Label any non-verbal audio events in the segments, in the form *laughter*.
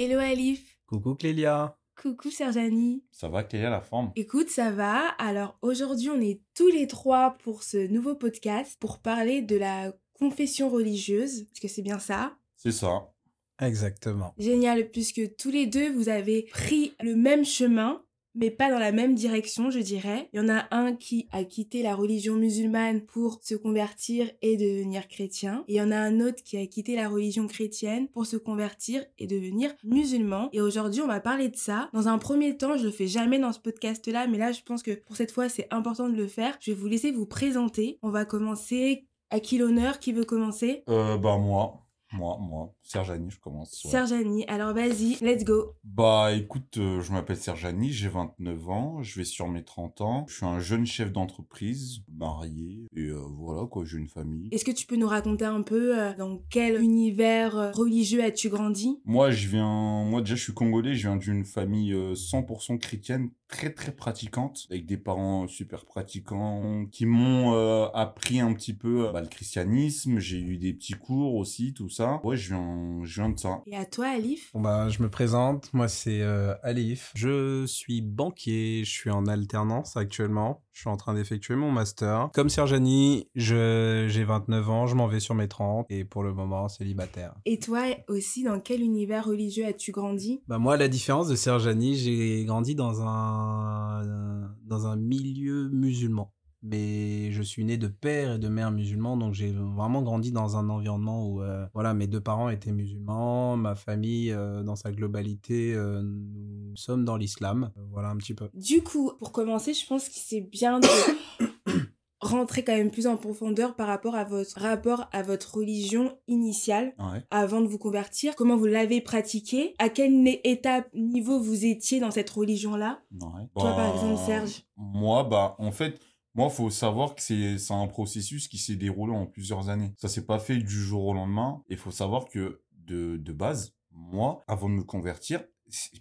Hello Alif. Coucou Clélia. Coucou Serjani. Ça va, Clélia, la forme? Écoute, ça va. Alors aujourd'hui, on est tous les trois pour ce nouveau podcast pour parler de la confession religieuse. Est-ce que c'est bien ça? C'est ça. Exactement. Génial, puisque tous les deux, vous avez pris le même chemin mais pas dans la même direction, je dirais. Il y en a un qui a quitté la religion musulmane pour se convertir et devenir chrétien. Et il y en a un autre qui a quitté la religion chrétienne pour se convertir et devenir musulman. Et aujourd'hui, on va parler de ça. Dans un premier temps, je le fais jamais dans ce podcast-là, mais là, je pense que pour cette fois, c'est important de le faire. Je vais vous laisser vous présenter. On va commencer. À qui l'honneur? Qui veut commencer? Euh, Bah moi. Moi, moi, Serjani, je commence. Ouais. Serjani, alors vas-y, let's go. Bah écoute, euh, je m'appelle Serjani, j'ai 29 ans, je vais sur mes 30 ans. Je suis un jeune chef d'entreprise, marié, et euh, voilà quoi, j'ai une famille. Est-ce que tu peux nous raconter un peu euh, dans quel univers religieux as-tu grandi? Moi, je viens, moi déjà je suis congolais, je viens d'une famille 100% chrétienne, très très pratiquante, avec des parents super pratiquants qui m'ont appris un petit peu bah, le christianisme, j'ai eu des petits cours aussi, tout ça Ouais, je viens, de ça. Et à toi, Alif? Bon bah, Je me présente, moi c'est euh, Alif. Je suis banquier, je suis en alternance actuellement. Je suis en train d'effectuer mon master. Comme Serjani, j'ai 29 ans, je m'en vais sur mes 30 et pour le moment célibataire. Et toi aussi, dans quel univers religieux as-tu grandi? Bah moi, la différence de Serjani, j'ai grandi dans un, dans un milieu musulman mais je suis né de père et de mère musulmans, donc j'ai vraiment grandi dans un environnement où euh, voilà, mes deux parents étaient musulmans, ma famille euh, dans sa globalité, euh, nous sommes dans l'islam, voilà un petit peu. Du coup, pour commencer, je pense que c'est bien de *coughs* rentrer quand même plus en profondeur par rapport à votre rapport à votre religion initiale avant de vous convertir, comment vous l'avez pratiqué, à quelle étape, niveau vous étiez dans cette religion-là? Toi, par exemple, bah, Serge. Moi, bah, en fait, moi, faut savoir que c'est un processus qui s'est déroulé en plusieurs années. Ça s'est pas fait du jour au lendemain. Il faut savoir que de, de base, moi, avant de me convertir,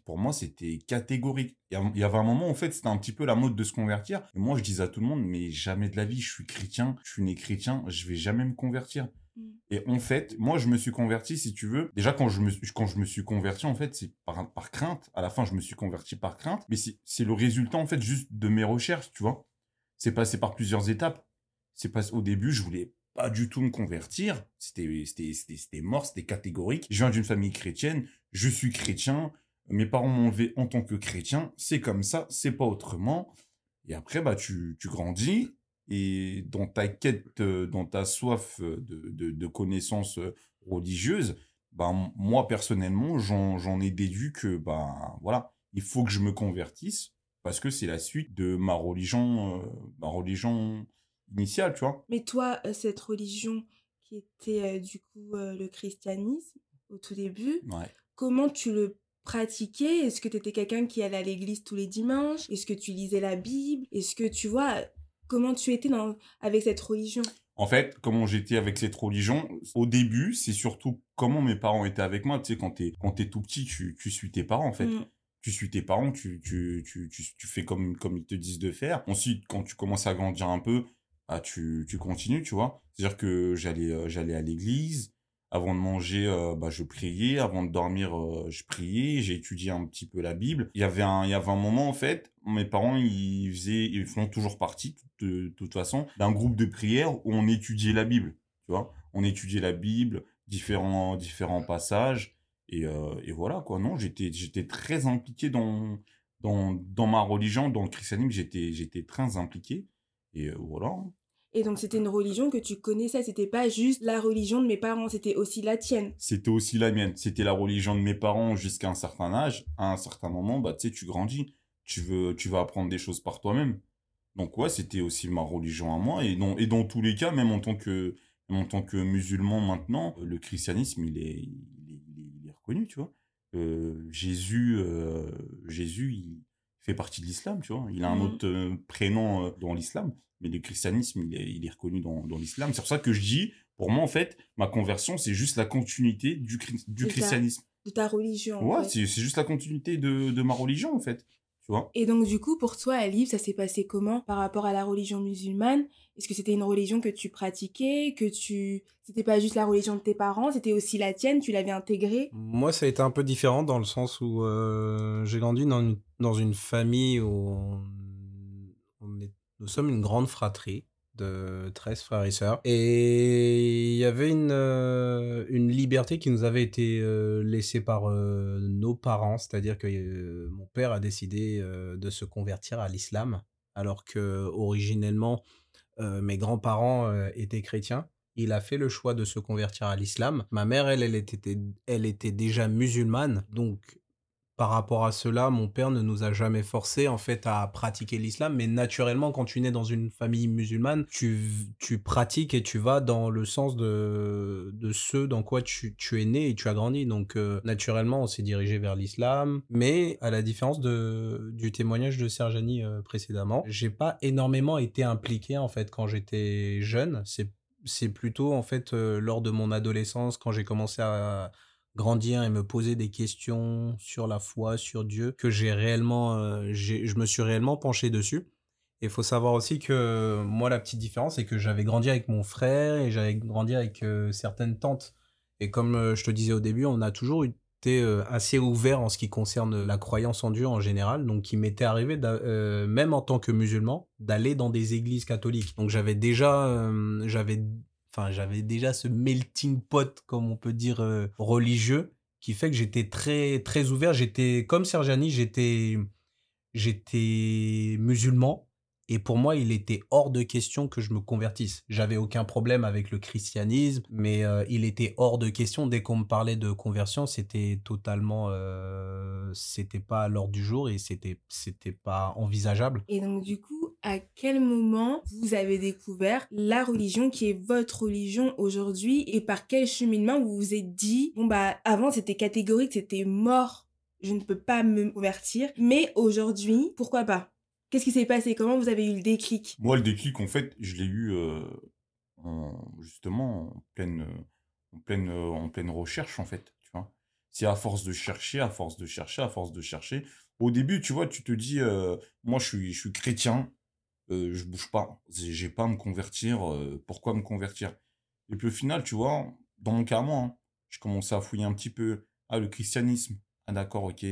pour moi, c'était catégorique. Il y avait un moment, en fait, c'était un petit peu la mode de se convertir. Et moi, je disais à tout le monde, mais jamais de la vie, je suis chrétien, je suis né chrétien, je vais jamais me convertir. Mm. Et en fait, moi, je me suis converti, si tu veux. Déjà, quand je me, quand je me suis converti, en fait, c'est par, par crainte. À la fin, je me suis converti par crainte. Mais c'est le résultat, en fait, juste de mes recherches, tu vois c'est passé par plusieurs étapes. C'est pas au début, je voulais pas du tout me convertir. C'était mort, c'était catégorique. Je viens d'une famille chrétienne, je suis chrétien. Mes parents m'ont élevé en tant que chrétien. C'est comme ça, c'est pas autrement. Et après, bah tu tu grandis et dans ta quête, dans ta soif de de, de connaissances religieuses, bah moi personnellement, j'en ai déduit que bah voilà, il faut que je me convertisse parce que c'est la suite de ma religion, euh, ma religion initiale, tu vois. Mais toi, euh, cette religion qui était euh, du coup le christianisme au tout début, comment tu le pratiquais? Est-ce que tu étais quelqu'un qui allait à l'église tous les dimanches? Est-ce que tu lisais la Bible? Est-ce que tu vois comment tu étais dans, avec cette religion? En fait, comment j'étais avec cette religion, au début, c'est surtout comment mes parents étaient avec moi. Tu sais, quand t'es, quand es tout petit, tu, tu suis tes parents, en fait. Mmh tu suis tes parents, tu, tu, tu, tu, fais comme, comme ils te disent de faire. Ensuite, quand tu commences à grandir un peu, ah, tu, tu continues, tu vois. C'est-à-dire que j'allais, euh, j'allais à l'église. Avant de manger, euh, bah, je priais. Avant de dormir, euh, je priais. J'ai étudié un petit peu la Bible. Il y avait un, il y avait un moment, en fait, mes parents, ils faisaient, ils font toujours partie, de, de toute façon, d'un groupe de prière où on étudiait la Bible, tu vois. On étudiait la Bible, différents, différents passages. Et, euh, et voilà, quoi. Non, j'étais, j'étais très impliqué dans, dans, dans ma religion, dans le christianisme, j'étais, j'étais très impliqué. Et euh, voilà. Et donc c'était une religion que tu connaissais, c'était pas juste la religion de mes parents, c'était aussi la tienne. C'était aussi la mienne, c'était la religion de mes parents jusqu'à un certain âge. À un certain moment, bah tu sais, tu grandis, tu veux, tu vas apprendre des choses par toi-même. Donc ouais, c'était aussi ma religion à moi. Et dans, et dans tous les cas, même en tant que, en tant que musulman maintenant, le christianisme, il est, connu, tu vois? Euh, Jésus, euh, Jésus, il fait partie de l'islam, tu vois? Il a un mmh autre euh, prénom dans l'islam, mais le christianisme, il est, il est reconnu dans, dans l'islam. C'est pour ça que je dis, pour moi, en fait, ma conversion, c'est juste la continuité du, du christianisme. de ta religion. Ouais, c'est juste la continuité de, de ma religion, en fait. Tu vois. Et donc, du coup, pour toi, Alif, ça s'est passé comment par rapport à la religion musulmane? Est-ce que c'était une religion que tu pratiquais Que tu. C'était pas juste la religion de tes parents, c'était aussi la tienne, tu l'avais intégrée? Moi, ça a été un peu différent dans le sens où euh, j'ai grandi dans une, dans une famille où on, on est, nous sommes une grande fratrie de 13 frères et sœurs. Et il y avait une, euh, une liberté qui nous avait été euh, laissée par euh, nos parents, c'est-à-dire que mon père a décidé de se convertir à l'islam, alors que originellement mes grands-parents étaient chrétiens. Il a fait le choix de se convertir à l'islam. Ma mère, elle, elle était, elle était déjà musulmane, donc par rapport à cela, mon père ne nous a jamais forcé en fait à pratiquer l'islam, mais naturellement, quand tu nais dans une famille musulmane, tu, pratiques et tu vas dans le sens de, ce dans quoi tu, es né et tu as grandi. Donc euh, naturellement, on s'est dirigé vers l'islam, mais à la différence du témoignage de Serjani euh, précédemment, j'ai pas énormément été impliqué en fait quand j'étais jeune. C'est c'est plutôt en fait euh, lors de mon adolescence quand j'ai commencé à grandir et me poser des questions sur la foi, sur Dieu, que j'ai réellement, euh, je me suis réellement penché dessus. Et il faut savoir aussi que moi, la petite différence, c'est que j'avais grandi avec mon frère et j'avais grandi avec euh, certaines tantes. Et comme euh, je te disais au début, on a toujours été assez ouvert en ce qui concerne la croyance en Dieu en général. Donc, il m'était arrivé, même en tant que musulman, d'aller dans des églises catholiques. Donc, j'avais déjà, j'avais j'avais déjà ce melting pot comme on peut dire euh, religieux qui fait que j'étais très très ouvert. J'étais comme Serjani j'étais j'étais musulman. Et pour moi il était hors de question que je me convertisse. J'avais aucun problème avec le christianisme mais euh, il était hors de question. Dès qu'on me parlait de conversion c'était totalement euh, c'était pas à l'ordre du jour et c'était c'était pas envisageable. Et donc, du coup, à quel moment vous avez découvert la religion qui est votre religion aujourd'hui et par quel cheminement vous vous êtes dit, bon bah, avant c'était catégorique, c'était mort, je ne peux pas me convertir, mais aujourd'hui, pourquoi pas? Qu'est-ce qui s'est passé? Comment vous avez eu le déclic? Moi, le déclic, en fait, je l'ai eu euh, en- justement en pleine, en, pleine, euh, en pleine recherche, en fait. Tu vois. C'est à force de chercher, à force de chercher, à force de chercher. Au début, tu vois, tu te dis, euh, moi, je suis, je suis chrétien, euh, je bouge pas, j'ai j'ai pas à me convertir, euh, pourquoi me convertir? Et puis au final, tu vois, dans mon cas, moi, hein, je commençais à fouiller un petit peu. Ah, le christianisme. Ah, d'accord, ok.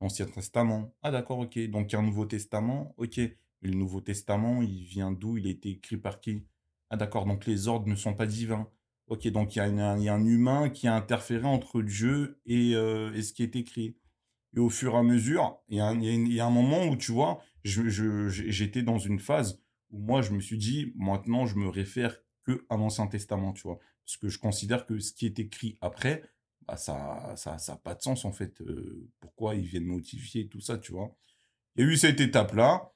L'Ancien Testament. Ah, d'accord, ok. Donc, il y a un Nouveau Testament. Ok. Le Nouveau Testament, il vient d'où? Il a été écrit par qui? Ah, d'accord. Donc, les ordres ne sont pas divins. Ok. Donc, il y y a un humain qui a interféré entre Dieu et, euh, et ce qui est écrit. Et au fur et à mesure, il y a, un- moment où, tu vois, j'étais dans une phase où moi, je me suis dit, maintenant, je me réfère que à l'Ancien Testament, tu vois. Parce que je considère que ce qui est écrit après, bah, ça, ça, ça pas de sens, en fait. Euh, pourquoi ils viennent modifier tout ça, tu vois. Il y a eu cette étape-là.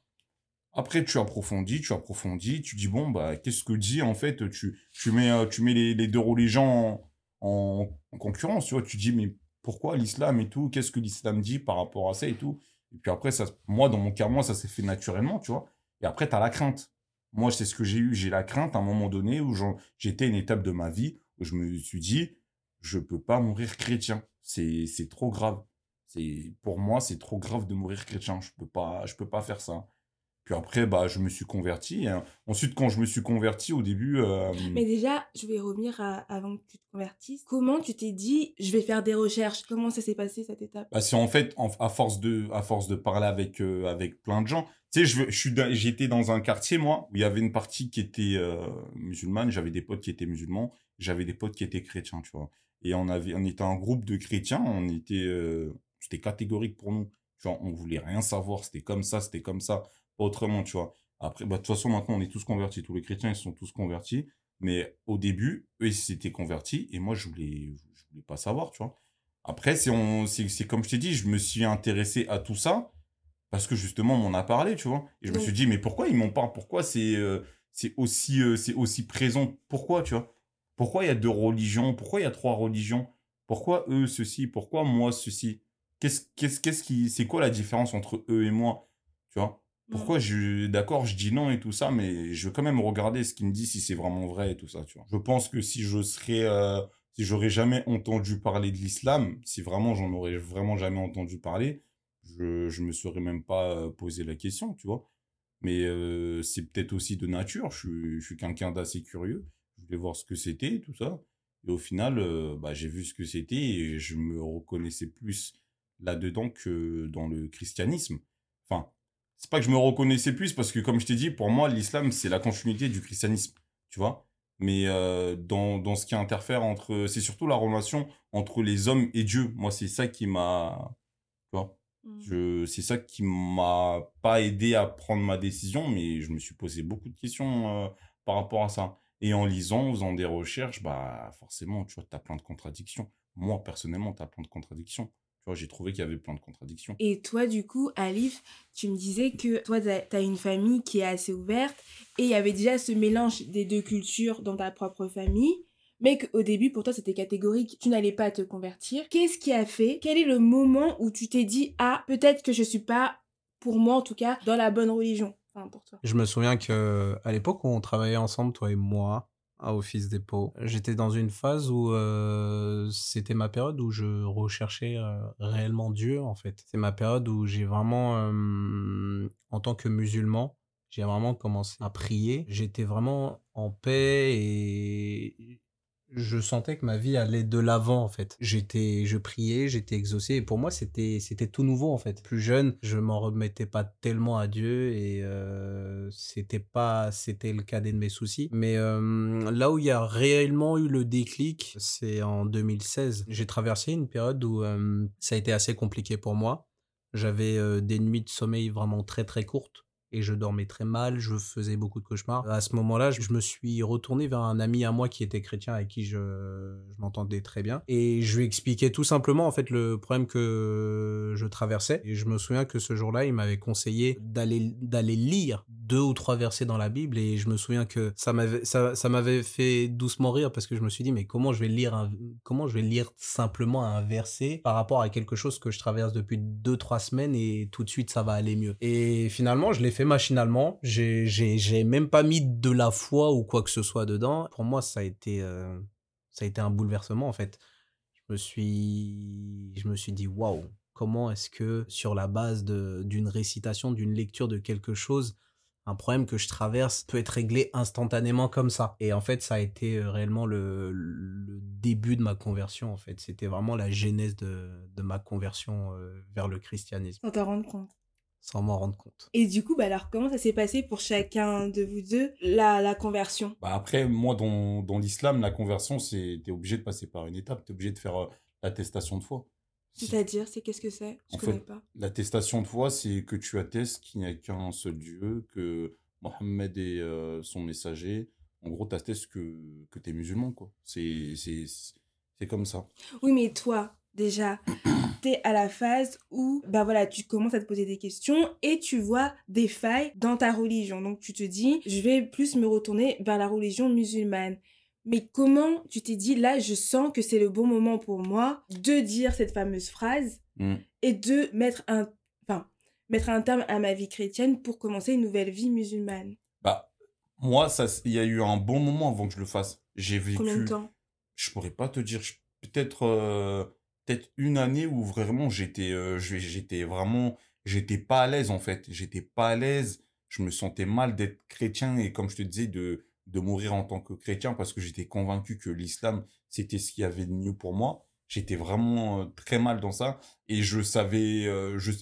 Après, tu approfondis, tu approfondis, tu dis, bon, bah, qu'est-ce que dit, en fait, tu, tu mets, euh, tu mets les, deux religions en, en, en concurrence, tu vois. Tu dis, mais pourquoi l'islam et tout? Qu'est-ce que l'islam dit par rapport à ça et tout? Et puis après, ça, moi, dans mon cas, moi, ça s'est fait naturellement, tu vois. Et après, tu as la crainte. Moi, c'est ce que j'ai eu. J'ai la crainte à un moment donné où j'étais une étape de ma vie où je me suis dit, je peux pas mourir chrétien. C'est, c'est trop grave. C'est, pour moi, c'est trop grave de mourir chrétien. Je peux pas, je peux pas faire ça. Puis après, bah, je me suis converti. Et ensuite, quand je me suis converti, au début, euh, Mais déjà, je vais revenir à, avant que tu te convertisses. Comment tu t'es dit, je vais faire des recherches? Comment ça s'est passé cette étape? Bah, c'est en fait, en- à force de, à force de parler avec, euh, avec plein de gens. Tu sais, je, veux- je suis, dans- j'étais dans un quartier, moi, où il y avait une partie qui était euh, musulmane. J'avais des potes qui étaient musulmans. J'avais des potes qui étaient chrétiens, tu vois. Et on avait, on était un groupe de chrétiens. On était, c'était catégorique pour nous. Tu vois, on voulait rien savoir. C'était comme ça, c'était comme ça, autrement, tu vois. Après, bah, de toute façon, maintenant, on est tous convertis. Tous les chrétiens, ils sont tous convertis. Mais au début, eux, ils s'étaient convertis. Et moi, je voulais, je voulais pas savoir, tu vois. Après, c'est on- c'est c'est comme je t'ai dit, je me suis intéressé à tout ça parce que justement, on m'en a parlé, tu vois. Et je me suis dit, mais pourquoi ils m'en parlent? Pourquoi c'est euh, c'est aussi, euh, c'est aussi présent? Pourquoi, tu vois? Pourquoi il y a deux religions? Pourquoi il y a trois religions? Pourquoi eux, ceci? Pourquoi moi, ceci? Qu'est-ce qu'est-ce qu'est-ce qui C'est quoi la différence entre eux et moi? Tu vois? Pourquoi je d'accord je dis non et tout ça mais je veux quand même regarder ce qu'il me dit si c'est vraiment vrai et tout ça tu vois je pense que si je serais euh, si j'aurais jamais entendu parler de l'islam si vraiment j'en aurais vraiment jamais entendu parler je, je me serais même pas euh, posé la question, tu vois. Mais euh, c'est peut-être aussi de nature. Je suis, je suis quelqu'un d'assez curieux. Je voulais voir ce que c'était, tout ça. Et au final, euh, bah, j'ai vu ce que c'était et je me reconnaissais plus là-dedans que dans le christianisme. Enfin, c'est pas que je me reconnaissais plus parce que, comme je t'ai dit, pour moi, l'islam, c'est la continuité du christianisme, tu vois. Mais euh, dans, dans ce qui interfère entre. C'est surtout la relation entre les hommes et Dieu. Moi, c'est ça qui m'a. Tu vois Mm. je, c'est ça qui m'a pas aidé à prendre ma décision, mais je me suis posé beaucoup de questions euh, par rapport à ça. Et en lisant, en faisant des recherches, bah forcément, tu vois, tu as plein de contradictions. Moi, personnellement, tu as plein de contradictions. Tu vois, j'ai trouvé qu'il y avait plein de contradictions. Et toi, du coup, Alif, tu me disais que toi, tu as une famille qui est assez ouverte et il y avait déjà ce mélange des deux cultures dans ta propre famille. Mais qu'au début, pour toi, c'était catégorique, tu n'allais pas te convertir. Qu'est-ce qui a fait? Quel est le moment où tu t'es dit, ah, peut-être que je suis pas, pour moi en tout cas, dans la bonne religion Enfin, pour toi. Je me souviens que à l'époque où on travaillait ensemble, toi et moi, à Office Dépôt, j'étais dans une phase où euh, c'était ma période où je recherchais euh, réellement Dieu, en fait. C'est ma période où j'ai vraiment, euh, en tant que musulman, j'ai vraiment commencé à prier. J'étais vraiment en paix et je sentais que ma vie allait de l'avant en fait. J'étais, je priais, j'étais exaucé et pour moi c'était c'était tout nouveau en fait. Plus jeune, je m'en remettais pas tellement à Dieu et euh, c'était pas c'était le cadet de mes soucis. Mais euh, là où il y a réellement eu le déclic, c'est en 2016. J'ai traversé une période où euh, ça a été assez compliqué pour moi. J'avais euh, des nuits de sommeil vraiment très très courtes et je dormais très mal, je faisais beaucoup de cauchemars. À ce moment-là, je me suis retourné vers un ami à moi qui était chrétien avec qui je, m'entendais très bien et je lui expliquais tout simplement en fait le problème que je traversais et je me souviens que ce jour-là, il m'avait conseillé d'aller lire deux ou trois versets dans la Bible et je me souviens que ça m'avait ça, fait doucement rire parce que je me suis dit mais comment je vais lire un, comment je vais lire simplement un verset par rapport à quelque chose que je traverse depuis deux trois semaines et tout de suite ça va aller mieux? Et finalement, je l'ai fait machinalement. J'ai, même pas mis de la foi ou quoi que ce soit dedans. Pour moi, ça a été, euh, ça a été un bouleversement en fait. Je me suis, je me suis dit waouh, comment est-ce que sur la base d'une récitation, d'une lecture de quelque chose, un problème que je traverse peut être réglé instantanément comme ça? Et en fait, ça a été euh, réellement le, le début de ma conversion en fait. C'était vraiment la genèse de, de ma conversion euh, vers le christianisme, Sans t'en rendre compte. Sans m'en rendre compte. Et du coup, bah alors, comment ça s'est passé pour chacun de vous deux, la, la conversion? Bah après, moi, dans, dans l'islam, la conversion, c'est t'es obligé de passer par une étape. T'es obligé de faire euh, l'attestation de foi. C'est-à-dire, c'est qu'est-ce que c'est? Je En connais fait, pas. L'attestation de foi, c'est que tu attestes qu'il n'y a qu'un seul Dieu, que Mohammed est euh, son messager. En gros, tu attestes que, que tu es musulman, quoi. C'est c'est- c'est comme ça. Oui, mais toi, déjà, t'es à la phase où, bah voilà, tu commences à te poser des questions et tu vois des failles dans ta religion. Donc tu te dis, je vais plus me retourner vers la religion musulmane. Mais comment tu t'es dit, là, je sens que c'est le bon moment pour moi de dire cette fameuse phrase Mm. et de mettre un, enfin, mettre un terme à ma vie chrétienne pour commencer une nouvelle vie musulmane? Bah, moi, ça, il y a eu un bon moment avant que je le fasse. J'ai Combien de vécu, temps? je pourrais pas te dire, peut-être euh, peut-être une année où vraiment j'étais euh, j'étais vraiment j'étais pas à l'aise en fait. J'étais pas à l'aise. Je me sentais mal d'être chrétien et comme je te disais de de mourir en tant que chrétien parce que j'étais convaincu que l'islam c'était ce qu'il y avait de mieux pour moi. J'étais vraiment euh, très mal dans ça et je savais euh, je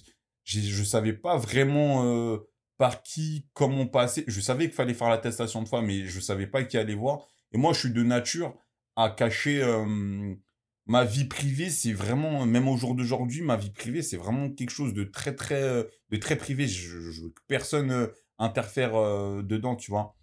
je savais pas vraiment euh, par qui comment passer. Je savais qu'il fallait faire l'attestation de foi mais je savais pas qui aller voir. Et moi je suis de nature à cacher euh, ma vie privée, c'est vraiment, même au jour d'aujourd'hui, ma vie privée, c'est vraiment quelque chose de très, très, euh, de très privé. Je, veux que personne euh, interfère euh, dedans, tu vois.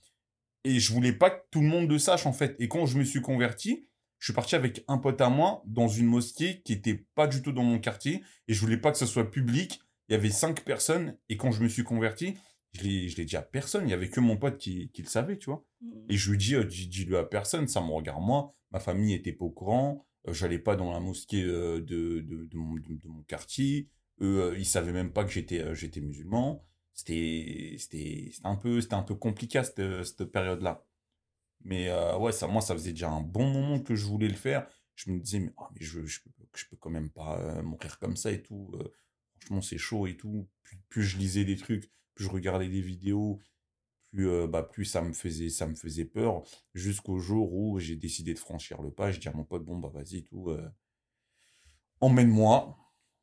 Et je voulais pas que tout le monde le sache, en fait. Et quand je me suis converti, je suis parti avec un pote à moi dans une mosquée qui était pas du tout dans mon quartier. Et je voulais pas que ce soit public. Il y avait cinq personnes. Et quand je me suis converti, je l'ai dit à personne. Il y avait que mon pote qui, qui le savait, tu vois. Et je lui dis, euh, dis- dis-le à personne, ça me regarde moi. Ma famille était pas au courant. Euh, j'allais pas dans la mosquée euh, de, de, mon, de, mon quartier. Eux, euh, ils savaient même pas que j'étais j'étais musulman. C'était un peu un peu compliqué cette, cette période-là. Mais euh, ouais, ça, moi, ça faisait déjà un bon moment que je voulais le faire. Je me disais, mais, ah, mais je, je, peux, quand même pas euh, mourir comme ça et tout. franchement, c'est chaud et tout. Plus, je lisais des trucs, plus je regardais des vidéos, plus, bah, plus ça me faisait, ça me faisait peur. Jusqu'au jour où j'ai décidé de franchir le pas. Je dis à mon pote, bon, bah, vas-y, tout. Euh, emmène-moi.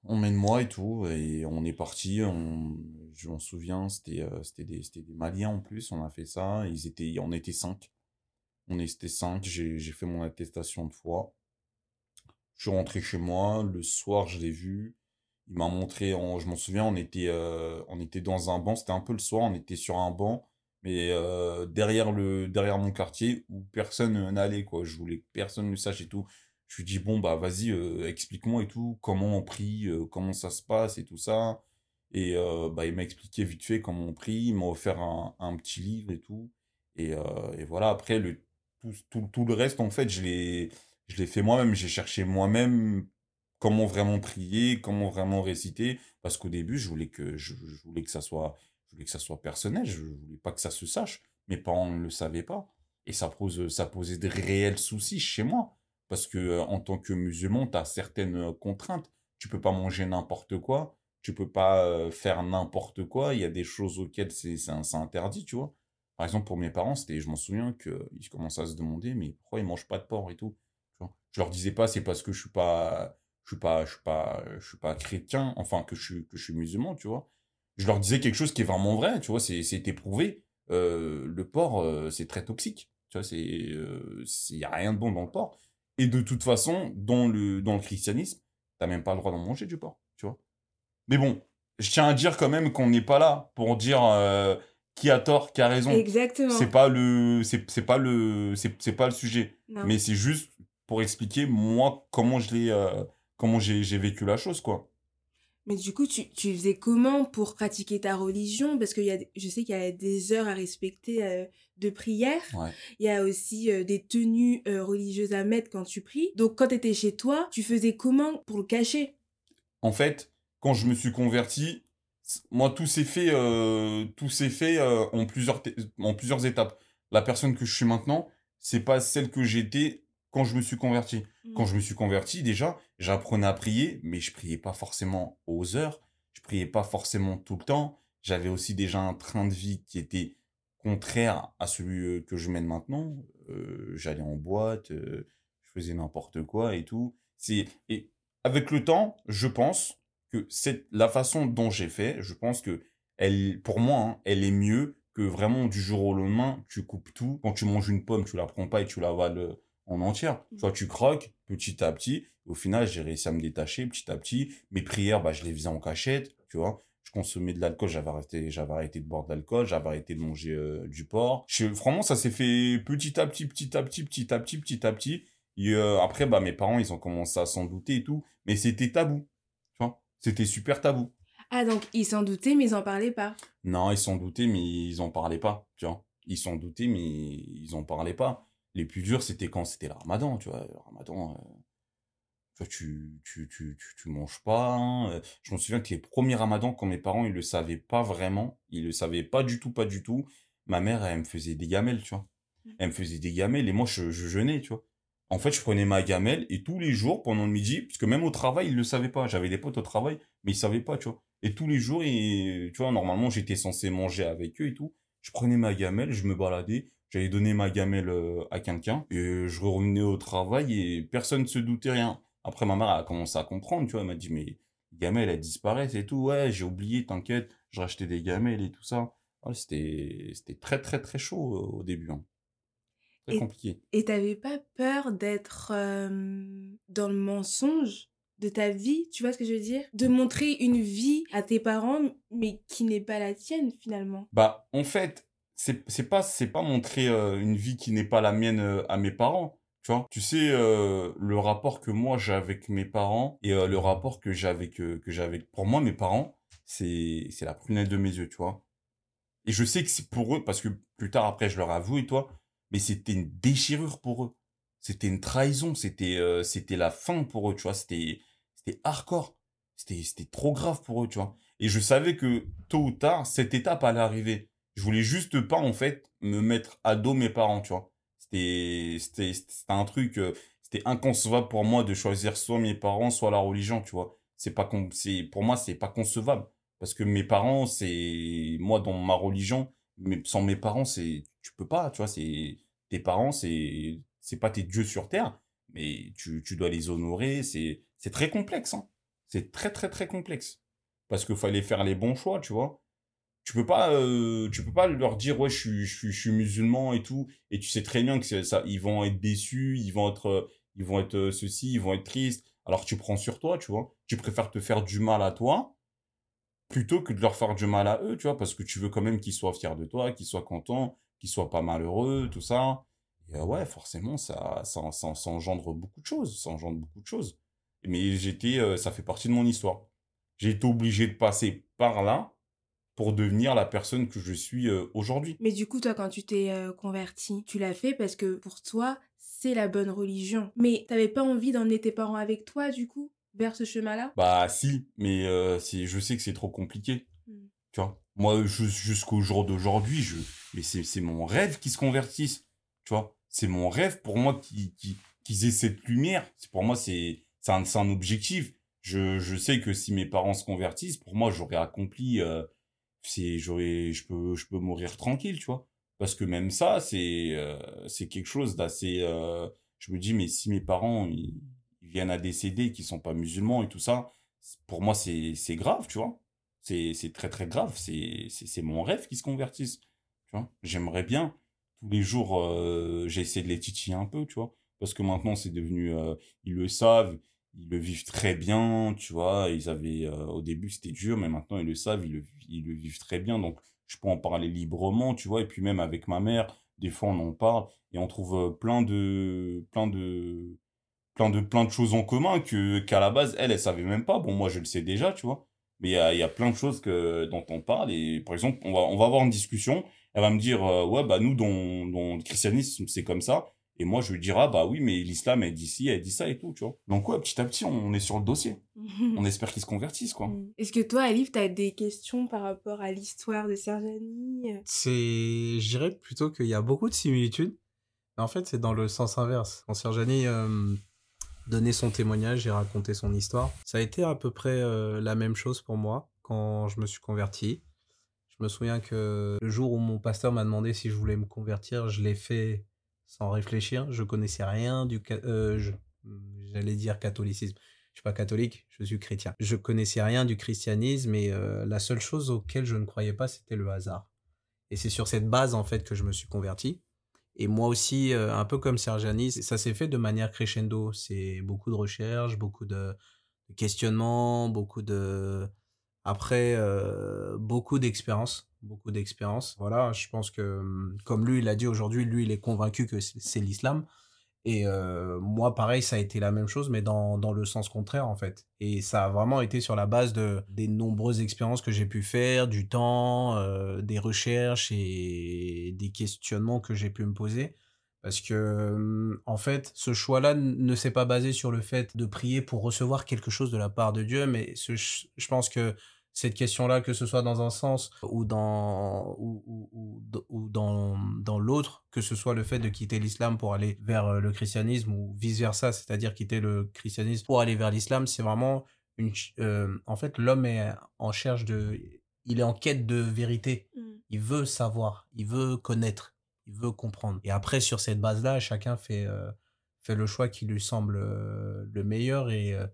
Emmène-moi et tout. Et on est parti. On, je m'en souviens, c'était c'était des, des Maliens en plus. On a fait ça. Ils étaient, on était cinq. On était cinq. J'ai fait mon attestation de foi. Je suis rentré chez moi. Le soir, je l'ai vu. Il m'a montré, je m'en souviens, on était, on était dans un banc. C'était un peu le soir. On était sur un banc. Mais euh, derrière, le, derrière mon quartier où personne n'allait. Quoi. Je voulais que personne ne sache et tout. Je lui dis, bon, bah vas-y, euh, explique-moi et tout. Comment on prie, comment ça se passe et tout ça. Et bah, il m'a expliqué vite fait comment on prie. Il m'a offert un, un, petit livre et tout. Et, et voilà, après, le, tout, tout, tout, le reste, en fait, je l'ai je l'ai fait moi-même. J'ai cherché moi-même comment vraiment prier, comment vraiment réciter. Parce qu'au début, je voulais que, je, voulais que ça soit, que ça soit personnel. Je voulais pas que ça se sache. Mes parents ne le savaient pas. Et ça, pose, ça posait de réels soucis chez moi. Parce que euh, en tant que musulman, tu as certaines euh, contraintes. Tu peux pas manger n'importe quoi. Tu peux pas euh, faire n'importe quoi. Il y a des choses auxquelles c'est interdit, tu vois. Par exemple, pour mes parents, c'était, je m'en souviens qu'ils commençaient à se demander, mais pourquoi ils mangent pas de porc et tout. Je leur disais pas c'est parce que je suis pas je suis pas je suis pas je suis pas chrétien, enfin que je suis que je suis musulman, tu vois. Je leur disais quelque chose qui est vraiment vrai, tu vois, c'est c'est éprouvé. Euh, le porc euh, c'est très toxique, tu vois, c'est il euh, y a rien de bon dans le porc. Et de toute façon, dans le dans le christianisme, t'as même pas le droit d'en manger du porc, tu vois. Mais bon, je tiens à dire quand même qu'on n'est pas là pour dire qui a tort, qui a raison. Exactement. C'est pas le c'est pas le c'est pas le sujet. Mais c'est juste pour expliquer moi comment je l'ai euh, comment j'ai vécu la chose quoi. Mais du coup, tu, tu, faisais comment pour pratiquer ta religion? Parce que y a, je sais qu'il y a des heures à respecter euh, de prière. Il y a aussi euh, des tenues religieuses à mettre quand tu pries. Donc, quand tu étais chez toi, tu faisais comment pour le cacher? En fait, quand je me suis converti, moi, tout s'est fait, tout s'est fait en, plusieurs en plusieurs étapes. La personne que je suis maintenant, c'est pas celle que j'étais quand je me suis converti. Quand mmh. je me suis converti, déjà, j'apprenais à prier, mais je priais pas forcément aux heures, je priais pas forcément tout le temps. J'avais aussi déjà un train de vie qui était contraire à celui euh, que je mène maintenant. Euh, j'allais en boîte, euh, je faisais n'importe quoi et tout. C'est et avec le temps, je pense que c'est la façon dont j'ai fait. Je pense que elle, pour moi, hein, elle est mieux que vraiment du jour au lendemain, tu coupes tout. Quand tu manges une pomme, tu la prends pas et tu la vales en entière. Tu vois, tu croques petit à petit. Au final, j'ai réussi à me détacher petit à petit. Mes prières, bah, je les faisais en cachette, tu vois. Je consommais de l'alcool, j'avais arrêté, j'avais arrêté de boire de l'alcool, j'avais arrêté de manger euh, du porc. Je, vraiment, ça s'est fait petit à petit, petit à petit, petit à petit, petit à petit. Et euh, après, bah, mes parents, ils ont commencé à s'en douter et tout. Mais c'était tabou. Tu vois, c'était super tabou. Ah, donc ils s'en doutaient, mais ils en parlaient pas? Non, ils s'en doutaient, mais ils en parlaient pas. Tu vois, ils s'en doutaient, mais ils en parlaient pas les plus durs, c'était quand c'était le ramadan, tu vois. Le ramadan, euh, tu, tu, tu, tu, manges pas. Hein, euh. Je me souviens que les premiers ramadans, quand mes parents, ils le savaient pas vraiment, ils le savaient pas du tout, pas du tout. Ma mère, elle me faisait des gamelles, tu vois. Mmh. Elle me faisait des gamelles et moi, je, je jeûnais, tu vois. En fait, je prenais ma gamelle et tous les jours, pendant le midi, parce que même au travail, ils le savaient pas. J'avais des potes au travail, mais ils savaient pas, tu vois. Et tous les jours, et, tu vois, normalement, j'étais censé manger avec eux et tout. Je prenais ma gamelle, je me baladais, j'allais donner ma gamelle euh, à quelqu'un et je revenais au travail et personne ne se doutait rien. Après, ma mère a commencé à comprendre, tu vois, elle m'a dit, mais gamelle, elle disparaît, et tout. Ouais, j'ai oublié, t'inquiète, je rachetais des gamelles et tout ça. c'était, c'était très, très, très chaud euh, au début. Hein. Très compliqué. Et t'avais pas peur d'être euh, dans le mensonge de ta vie, tu vois ce que je veux dire? De montrer une vie à tes parents, mais qui n'est pas la tienne finalement. Bah, en fait, c'est pas c'est pas montrer euh, une vie qui n'est pas la mienne euh, à mes parents tu vois. Tu sais euh, le rapport que moi j'ai avec mes parents et le rapport que j'ai avec que j'ai pour moi mes parents c'est c'est la prunelle de mes yeux tu vois. Et je sais que c'est pour eux parce que plus tard après je leur avoue et toi mais c'était une déchirure pour eux. C'était une trahison c'était c'était la fin pour eux tu vois. C'était c'était hardcore. C'était c'était trop grave pour eux tu vois. Et je savais que tôt ou tard cette étape allait arriver je voulais juste pas, en fait, me mettre à dos mes parents, tu vois. C'était, c'était, c'était un truc, euh, c'était inconcevable pour moi de choisir soit mes parents, soit la religion, tu vois. c'est pas c'est pour moi c'est pas concevable parce que mes parents c'est moi dans ma religion mais sans mes parents c'est tu peux pas tu vois c'est tes parents c'est c'est pas tes dieux sur terre mais tu, tu dois les honorer c'est c'est très complexe hein. c'est très très très complexe parce qu'il fallait faire les bons choix tu vois tu peux pas euh, tu peux pas leur dire ouais je suis je suis je suis musulman et tout. Et tu sais très bien que ça ils vont être déçus ils vont être ils vont être euh, ceci ils vont être tristes. Alors tu prends sur toi tu vois. Tu préfères te faire du mal à toi plutôt que de leur faire du mal à eux tu vois parce que tu veux quand même qu'ils soient fiers de toi qu'ils soient contents qu'ils soient pas malheureux tout ça. Et euh, ouais forcément ça ça, ça ça engendre beaucoup de choses ça engendre beaucoup de choses. Mais j'étais euh, ça fait partie de mon histoire. J'ai été obligé de passer par là pour devenir la personne que je suis euh, aujourd'hui. Mais du coup, toi, quand tu t'es euh, converti, tu l'as fait parce que pour toi, c'est la bonne religion. Mais t'avais pas envie d'emmener tes parents avec toi, du coup, vers ce chemin-là? Bah si, mais euh, c'est, je sais que c'est trop compliqué. Mm. Tu vois Moi, jus- jusqu'au jour d'aujourd'hui, je, mais c'est, mon rêve qu'ils se convertissent. Tu vois C'est mon rêve pour moi qu'ils, aient cette lumière. C'est, pour moi, c'est, un, un objectif. Je, je sais que si mes parents se convertissent, pour moi, j'aurais accompli... euh, c'est, j'aurais, je peux, je peux mourir tranquille, tu vois Parce que même ça, c'est, euh, c'est quelque chose d'assez... euh, je me dis, mais si mes parents, viennent à décéder, qui sont pas musulmans et tout ça, pour moi, c'est, c'est grave, tu vois. C'est, c'est très, très grave. C'est, c'est, mon rêve qu'ils se convertissent. Tu vois. J'aimerais bien, tous les jours, euh, j'ai essayé de les titiller un peu, tu vois. Parce que maintenant, c'est devenu, euh, ils le savent, ils le vivent très bien, tu vois. Ils avaient, euh, au début, c'était dur, mais maintenant, ils le savent, ils le, ils le vivent très bien. Donc, je peux en parler librement, tu vois. Et puis, même avec ma mère, des fois, on en parle et on trouve euh, plein de, plein de, plein de, plein de choses en commun que, qu'à la base, elle, elle savait même pas. Bon, moi, je le sais déjà, tu vois. Mais il y a, y a plein de choses que, dont on parle. Et par exemple, on va, on va avoir une discussion. Elle va me dire, euh, ouais, bah, nous, dans, dans le christianisme, c'est comme ça. Et moi, je lui dirai, ah, bah oui, mais l'islam, elle dit ci, elle dit ça et tout, tu vois. Donc, ouais, petit à petit, on est sur le dossier. *laughs* On espère qu'ils se convertissent, quoi. Mm. Est-ce que toi, Alif, t'as des questions par rapport à l'histoire de Serjani? C'est, je dirais plutôt qu'il y a beaucoup de similitudes. Mais en fait, c'est dans le sens inverse. Quand Serjani euh, donnait son témoignage et racontait son histoire, ça a été à peu près euh, la même chose pour moi quand je me suis converti. Je me souviens que le jour où mon pasteur m'a demandé si je voulais me convertir, je l'ai fait sans réfléchir. Je connaissais rien du, euh, j'allais dire catholicisme. Je suis pas catholique, je suis chrétien. Je connaissais rien du christianisme et euh, la seule chose auquel je ne croyais pas, c'était le hasard. Et c'est sur cette base, en fait, que je me suis converti. Et moi aussi, euh, un peu comme Serjani, ça s'est fait de manière crescendo. C'est beaucoup de recherches, beaucoup de, questionnements, beaucoup de... Après, euh, beaucoup d'expérience. Beaucoup d'expérience. Voilà, je pense que, hum, comme lui, il a dit aujourd'hui, lui, il est convaincu que c'est l'islam. Et euh, moi, pareil, ça a été la même chose, mais dans, dans le sens contraire, en fait. Et ça a vraiment été sur la base de, des nombreuses expériences que j'ai pu faire, du temps, euh, des recherches et des questionnements que j'ai pu me poser. Parce que, euh, en fait, ce choix-là ne s'est pas basé sur le fait de prier pour recevoir quelque chose de la part de Dieu, mais je pense que cette question-là, que ce soit dans un sens ou dans, ou, dans, dans l'autre, que ce soit le fait de quitter l'islam pour aller vers euh, le christianisme ou vice-versa, c'est-à-dire quitter le christianisme pour aller vers l'islam, c'est vraiment une... euh, en fait, l'homme est en cherche de... Il est en quête de vérité. Mm. Il veut savoir, il veut connaître, il veut comprendre. Et après, sur cette base-là, chacun fait, euh, fait le choix qui lui semble euh, le meilleur et euh,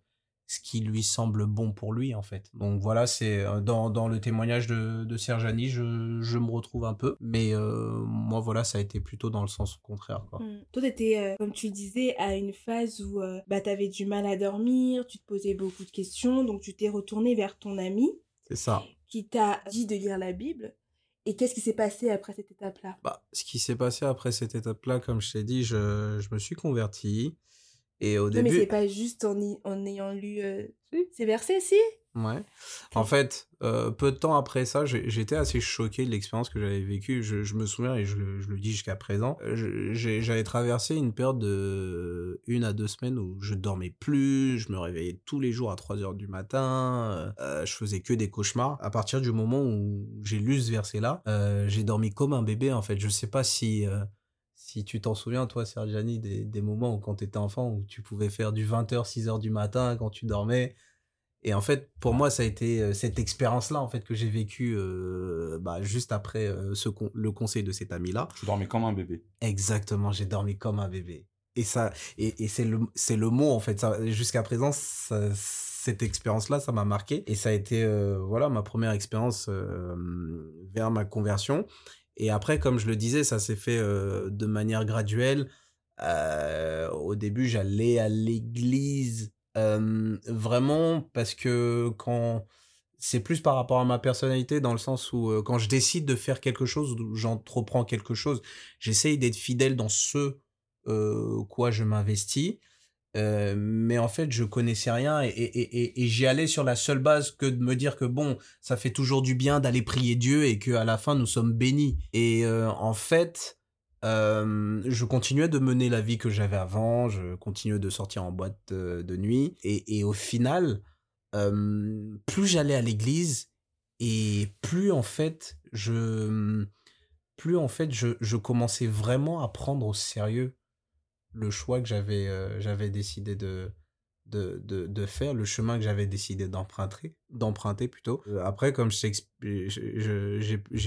ce qui lui semble bon pour lui, en fait. Donc voilà, c'est euh, dans, dans le témoignage de, de Serjani, je, je me retrouve un peu. Mais euh, moi, voilà, ça a été plutôt dans le sens contraire, quoi. Mm. Toi, t'étais, euh, comme tu le disais, à une phase où euh, bah, t'avais du mal à dormir, tu te posais beaucoup de questions, donc tu t'es retourné vers ton ami C'est ça. qui t'a dit de lire la Bible. Et qu'est-ce qui s'est passé après cette étape-là? Bah, ce qui s'est passé après cette étape-là, comme je t'ai dit, je, je me suis converti. Et au Non, mais début... c'est pas juste en, y- en ayant lu euh, ces versets, si Ouais. En fait, euh, peu de temps après ça, j'étais assez choqué de l'expérience que j'avais vécue. Je, je me souviens, et je, le- je le dis jusqu'à présent, euh, j'avais traversé une période de une à deux semaines où je dormais plus, je me réveillais tous les jours à 3 heures du matin, euh, je faisais que des cauchemars. À partir du moment où j'ai lu ce verset-là, euh, j'ai dormi comme un bébé, en fait. Je sais pas si... si tu t'en souviens, toi, Sergiani, des, des moments où quand tu étais enfant, où tu pouvais faire du 20h, 6h du matin quand tu dormais, Et en fait, pour moi, ça a été euh, cette expérience-là en fait que j'ai vécue euh, bah, juste après euh, ce con- le conseil de cet ami-là. Tu dormais comme un bébé. Exactement, j'ai dormi comme un bébé. Et ça, et, et c'est le, c'est le mot en fait. Jusqu'à présent, ça- cette expérience-là, ça m'a marqué. Et ça a été, euh, voilà, ma première expérience vers ma conversion. Et après, comme je le disais, ça s'est fait de manière graduelle. Au début, j'allais à l'église vraiment parce que quand c'est plus par rapport à ma personnalité dans le sens où quand je décide de faire quelque chose, j'entreprends quelque chose, j'essaye d'être fidèle dans ce quoi je m'investis. Euh, mais en fait, je connaissais rien et, j'y allais sur la seule base que de me dire que bon, ça fait toujours du bien d'aller prier Dieu et qu'à la fin, nous sommes bénis. Et euh, en fait, euh, je continuais de mener la vie que j'avais avant, je continuais de sortir en boîte de, nuit. Et, au final, plus j'allais à l'église et plus en fait, je, plus en fait, je, je commençais vraiment à prendre au sérieux le choix que j'avais euh, j'avais décidé de, de, de, de faire, le chemin que j'avais décidé d'emprunter, d'emprunter plutôt. Euh, Après, comme j'ai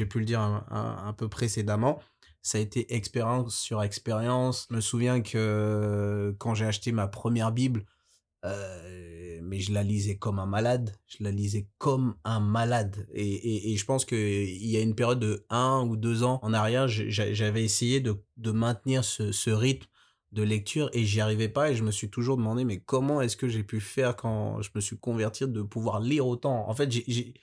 pu le dire un, peu précédemment, ça a été expérience sur expérience. Je me souviens que euh, quand j'ai acheté ma première Bible, mais je la lisais comme un malade. Je la lisais comme un malade. Et, et, je pense qu'il y a une période de un ou deux ans en arrière, j'avais essayé de, de maintenir ce, ce rythme de lecture et j'y arrivais pas et je me suis toujours demandé mais comment est-ce que j'ai pu faire quand je me suis converti de pouvoir lire autant? En fait j'ai-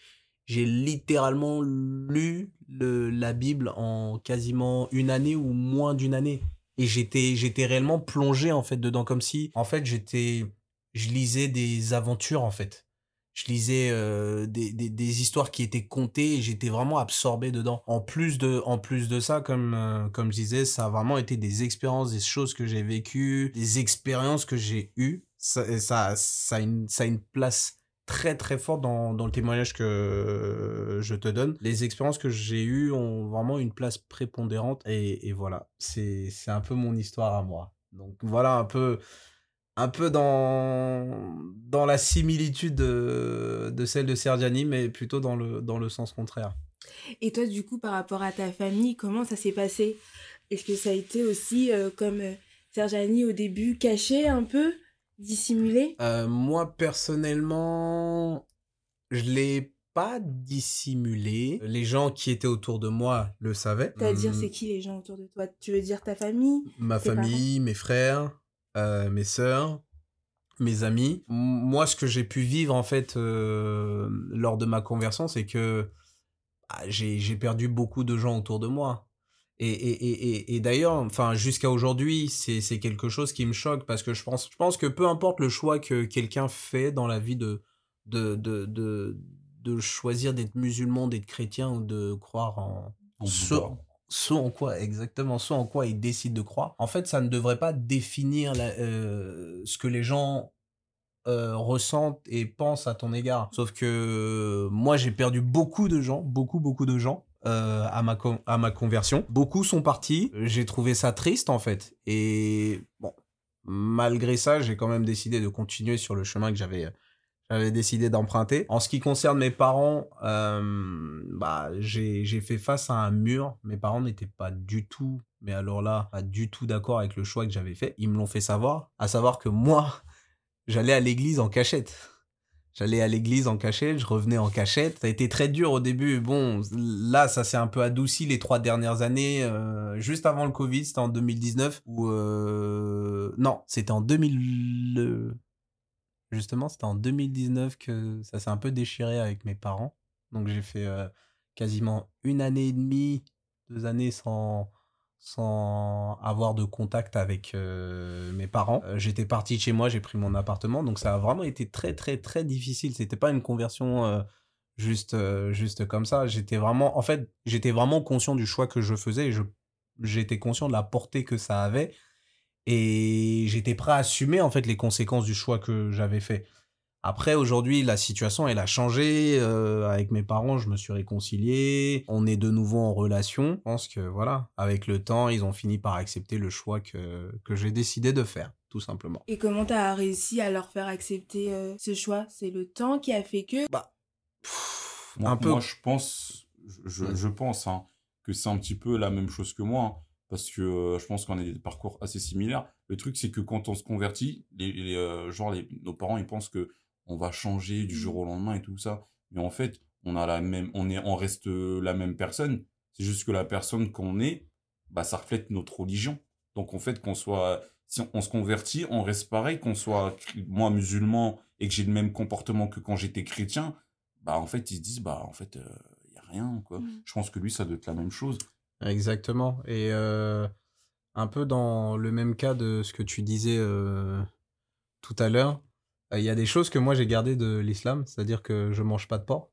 littéralement lu le, la Bible en quasiment une année ou moins d'une année et j'étais j'étais réellement plongé en fait dedans comme si en fait j'étais je lisais des aventures en fait je lisais des, des, histoires qui étaient contées et j'étais vraiment absorbé dedans. En plus de, en plus de ça, comme, comme je disais, ça a vraiment été des expériences, des choses que j'ai vécues, des expériences que j'ai eues. Ça, et ça, ça, a une, ça une place très très forte dans, dans le témoignage que je te donne. Les expériences que j'ai eues ont vraiment une place prépondérante et, et voilà, c'est un peu mon histoire à moi. Donc voilà un peu un peu dans, dans la similitude de, de celle de Sergiani, mais plutôt dans le, dans le sens contraire. Et toi, du coup, par rapport à ta famille, comment ça s'est passé? Est-ce que ça a été aussi, euh, comme euh, Serjani au début, caché un peu, dissimulé? Euh, moi, personnellement, je l'ai pas dissimulé. Les gens qui étaient autour de moi le savaient. C'est-à-dire, Hum, c'est qui les gens autour de toi? Tu veux dire ta famille? Ma famille, mes frères, euh, mes sœurs, mes amis. Moi, ce que j'ai pu vivre, en fait, euh, lors de ma conversion, c'est que ah, j'ai j'ai perdu beaucoup de gens autour de moi. Et, et, et, et, et d'ailleurs, enfin, jusqu'à aujourd'hui, c'est c'est quelque chose qui me choque parce que je pense, je pense que peu importe le choix que quelqu'un fait dans la vie de, de, de, de, de choisir d'être musulman, d'être chrétien ou de croire en, En ce. Ce en quoi, exactement, ce en quoi il décide de croire. En fait, ça ne devrait pas définir euh, ce que les gens euh, ressentent et pensent à ton égard. Sauf que euh, moi, j'ai perdu beaucoup de gens, beaucoup, beaucoup de gens. à, ma à ma conversion. Beaucoup sont partis. J'ai trouvé ça triste en fait. Et bon, malgré ça, j'ai quand même décidé de continuer sur le chemin que j'avais j'avais décidé d'emprunter. En ce qui concerne mes parents, euh, bah, j'ai fait face à un mur. Mes parents n'étaient pas du tout, mais alors là, pas du tout d'accord avec le choix que j'avais fait. Ils me l'ont fait savoir, à savoir que moi, *laughs* j'allais à l'église en cachette. J'allais à l'église en cachette, je revenais en cachette. Ça a été très dur au début. Bon, là, ça s'est un peu adouci les trois dernières années. euh, juste avant le Covid, c'était en 2019. Ou euh... non, c'était en 2000. Justement, c'était en 2019 que ça s'est un peu déchiré avec mes parents. Donc j'ai fait euh, quasiment une année et demie, deux années sans, sans avoir de contact avec euh, mes parents. Euh, J'étais parti de chez moi, j'ai pris mon appartement. Donc ça a vraiment été très très très difficile. C'était pas une conversion juste, juste comme ça. J'étais vraiment, en fait, j'étais vraiment conscient du choix que je faisais et j'étais conscient de la portée que ça avait. Et j'étais prêt à assumer en fait les conséquences du choix que j'avais fait. Après, aujourd'hui, la situation, elle a changé. euh, avec mes parents, je me suis réconcilié. On est de nouveau en relation. Je pense que, voilà, avec le temps, ils ont fini par accepter le choix que, que j'ai décidé de faire, tout simplement. Et comment tu as réussi à leur faire accepter euh, ce choix? C'est le temps qui a fait que... Bah, Moi, un peu. moi, je pense, je, je pense hein, que c'est un petit peu la même chose que moi, hein, parce que euh, je pense qu'on a des parcours assez similaires. Le truc, c'est que quand on se convertit, les, les, euh, genre les, nos parents, ils pensent que on va changer du jour au lendemain et tout ça, mais en fait, on a la même, on est, on reste euh, la même personne. C'est juste que la personne qu'on est, bah, ça reflète notre religion. Donc en fait, qu'on soit, si on, on se convertit, on reste pareil, qu'on soit moi musulman et que j'ai le même comportement que quand j'étais chrétien, bah en fait ils se disent bah en fait il y a rien quoi. Mm. Je pense que lui ça doit être la même chose. Exactement. Et euh, un peu dans le même cas de ce que tu disais euh, tout à l'heure, euh, il y a des choses que moi j'ai gardées de l'islam, c'est-à-dire que je mange pas de porc,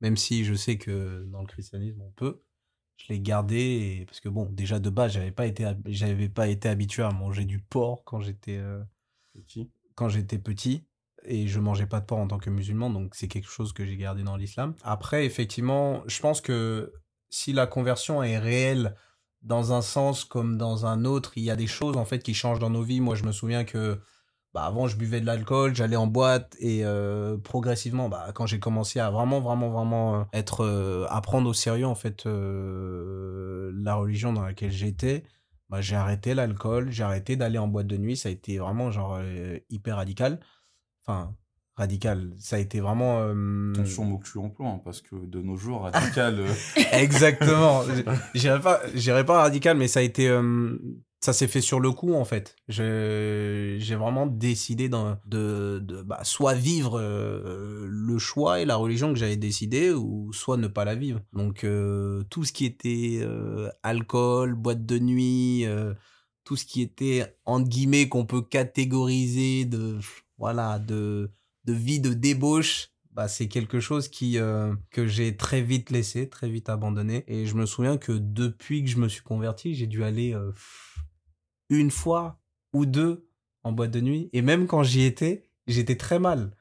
même si je sais que dans le christianisme on peut. Je l'ai gardé et- parce que bon, déjà de base, j'avais pas été, j'avais pas été habitué à manger du porc quand j'étais Petit. quand j'étais petit et je mangeais pas de porc en tant que musulman, donc c'est quelque chose que j'ai gardé dans l'islam. Après, effectivement, je pense que si la conversion est réelle dans un sens comme dans un autre, il y a des choses en fait qui changent dans nos vies. Moi, je me souviens que bah, avant, je buvais de l'alcool, j'allais en boîte et euh, progressivement, bah, quand j'ai commencé à vraiment, vraiment, vraiment euh, être, euh, à prendre au sérieux en fait la religion dans laquelle j'étais, bah, j'ai arrêté l'alcool, j'ai arrêté d'aller en boîte de nuit. Ça a été vraiment genre hyper radical. Enfin, radical. Ça a été vraiment. euh, Attention au mot que tu emploies hein, parce que de nos jours radical. euh, *laughs* Exactement. *laughs* J'irais pas, pas radical, mais ça a été, euh, ça s'est fait sur le coup en fait. J'ai vraiment décidé d'en- de, de bah, soit vivre euh, le choix et la religion que j'avais décidé, ou soit ne pas la vivre. Donc tout ce qui était alcool, boîte de nuit, tout ce qui était entre guillemets qu'on peut catégoriser de voilà de de vie de débauche bah, c'est quelque chose qui euh, que j'ai très vite laissé, très vite abandonné. Et je me souviens que depuis que je me suis converti, j'ai dû aller euh, une fois ou deux en boîte de nuit. Et même quand j'y étais, j'étais très mal.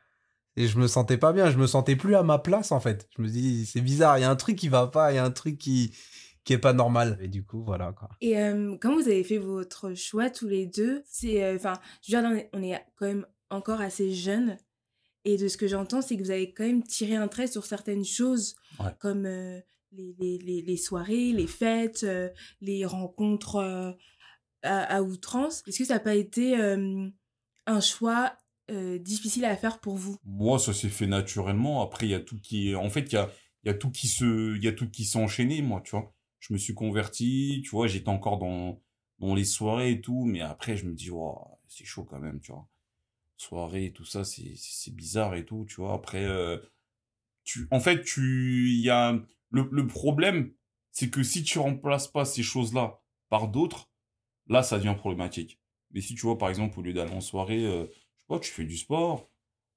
Et je me sentais pas bien, je me sentais plus à ma place en fait. Je me dis, c'est bizarre, il y a un truc qui va pas, il y a un truc qui, qui est pas normal. Et du coup, voilà. Et euh, quand vous avez fait votre choix tous les deux, c'est... euh, Enfin, on est quand même encore assez jeunes. Et de ce que j'entends, c'est que vous avez quand même tiré un trait sur certaines choses, Ouais. comme euh, les, les, les, les soirées, les fêtes, euh, les rencontres euh, à, à outrance. Est-ce que ça n'a pas été un choix difficile à faire pour vous? Moi ça s'est fait naturellement. Après il y a tout qui, en fait il y a, y a tout qui se, il y a tout qui s'est enchaîné moi tu vois. Je me suis converti, tu vois, j'étais encore dans dans les soirées et tout, mais après je me dis wow, c'est chaud quand même tu vois. Soirée et tout ça c'est bizarre et tout tu vois. Après euh, tu, en fait tu, y a le le problème c'est que si tu remplaces pas ces choses-là par d'autres, là ça devient problématique. Mais si tu vois par exemple au lieu d'aller en soirée, euh, je sais pas, tu fais du sport,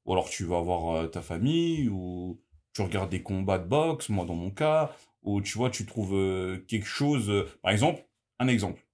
ou alors tu vas voir euh, ta famille, ou tu regardes des combats de boxe, moi dans mon cas, ou tu vois, tu trouves quelque chose. par exemple, un exemple.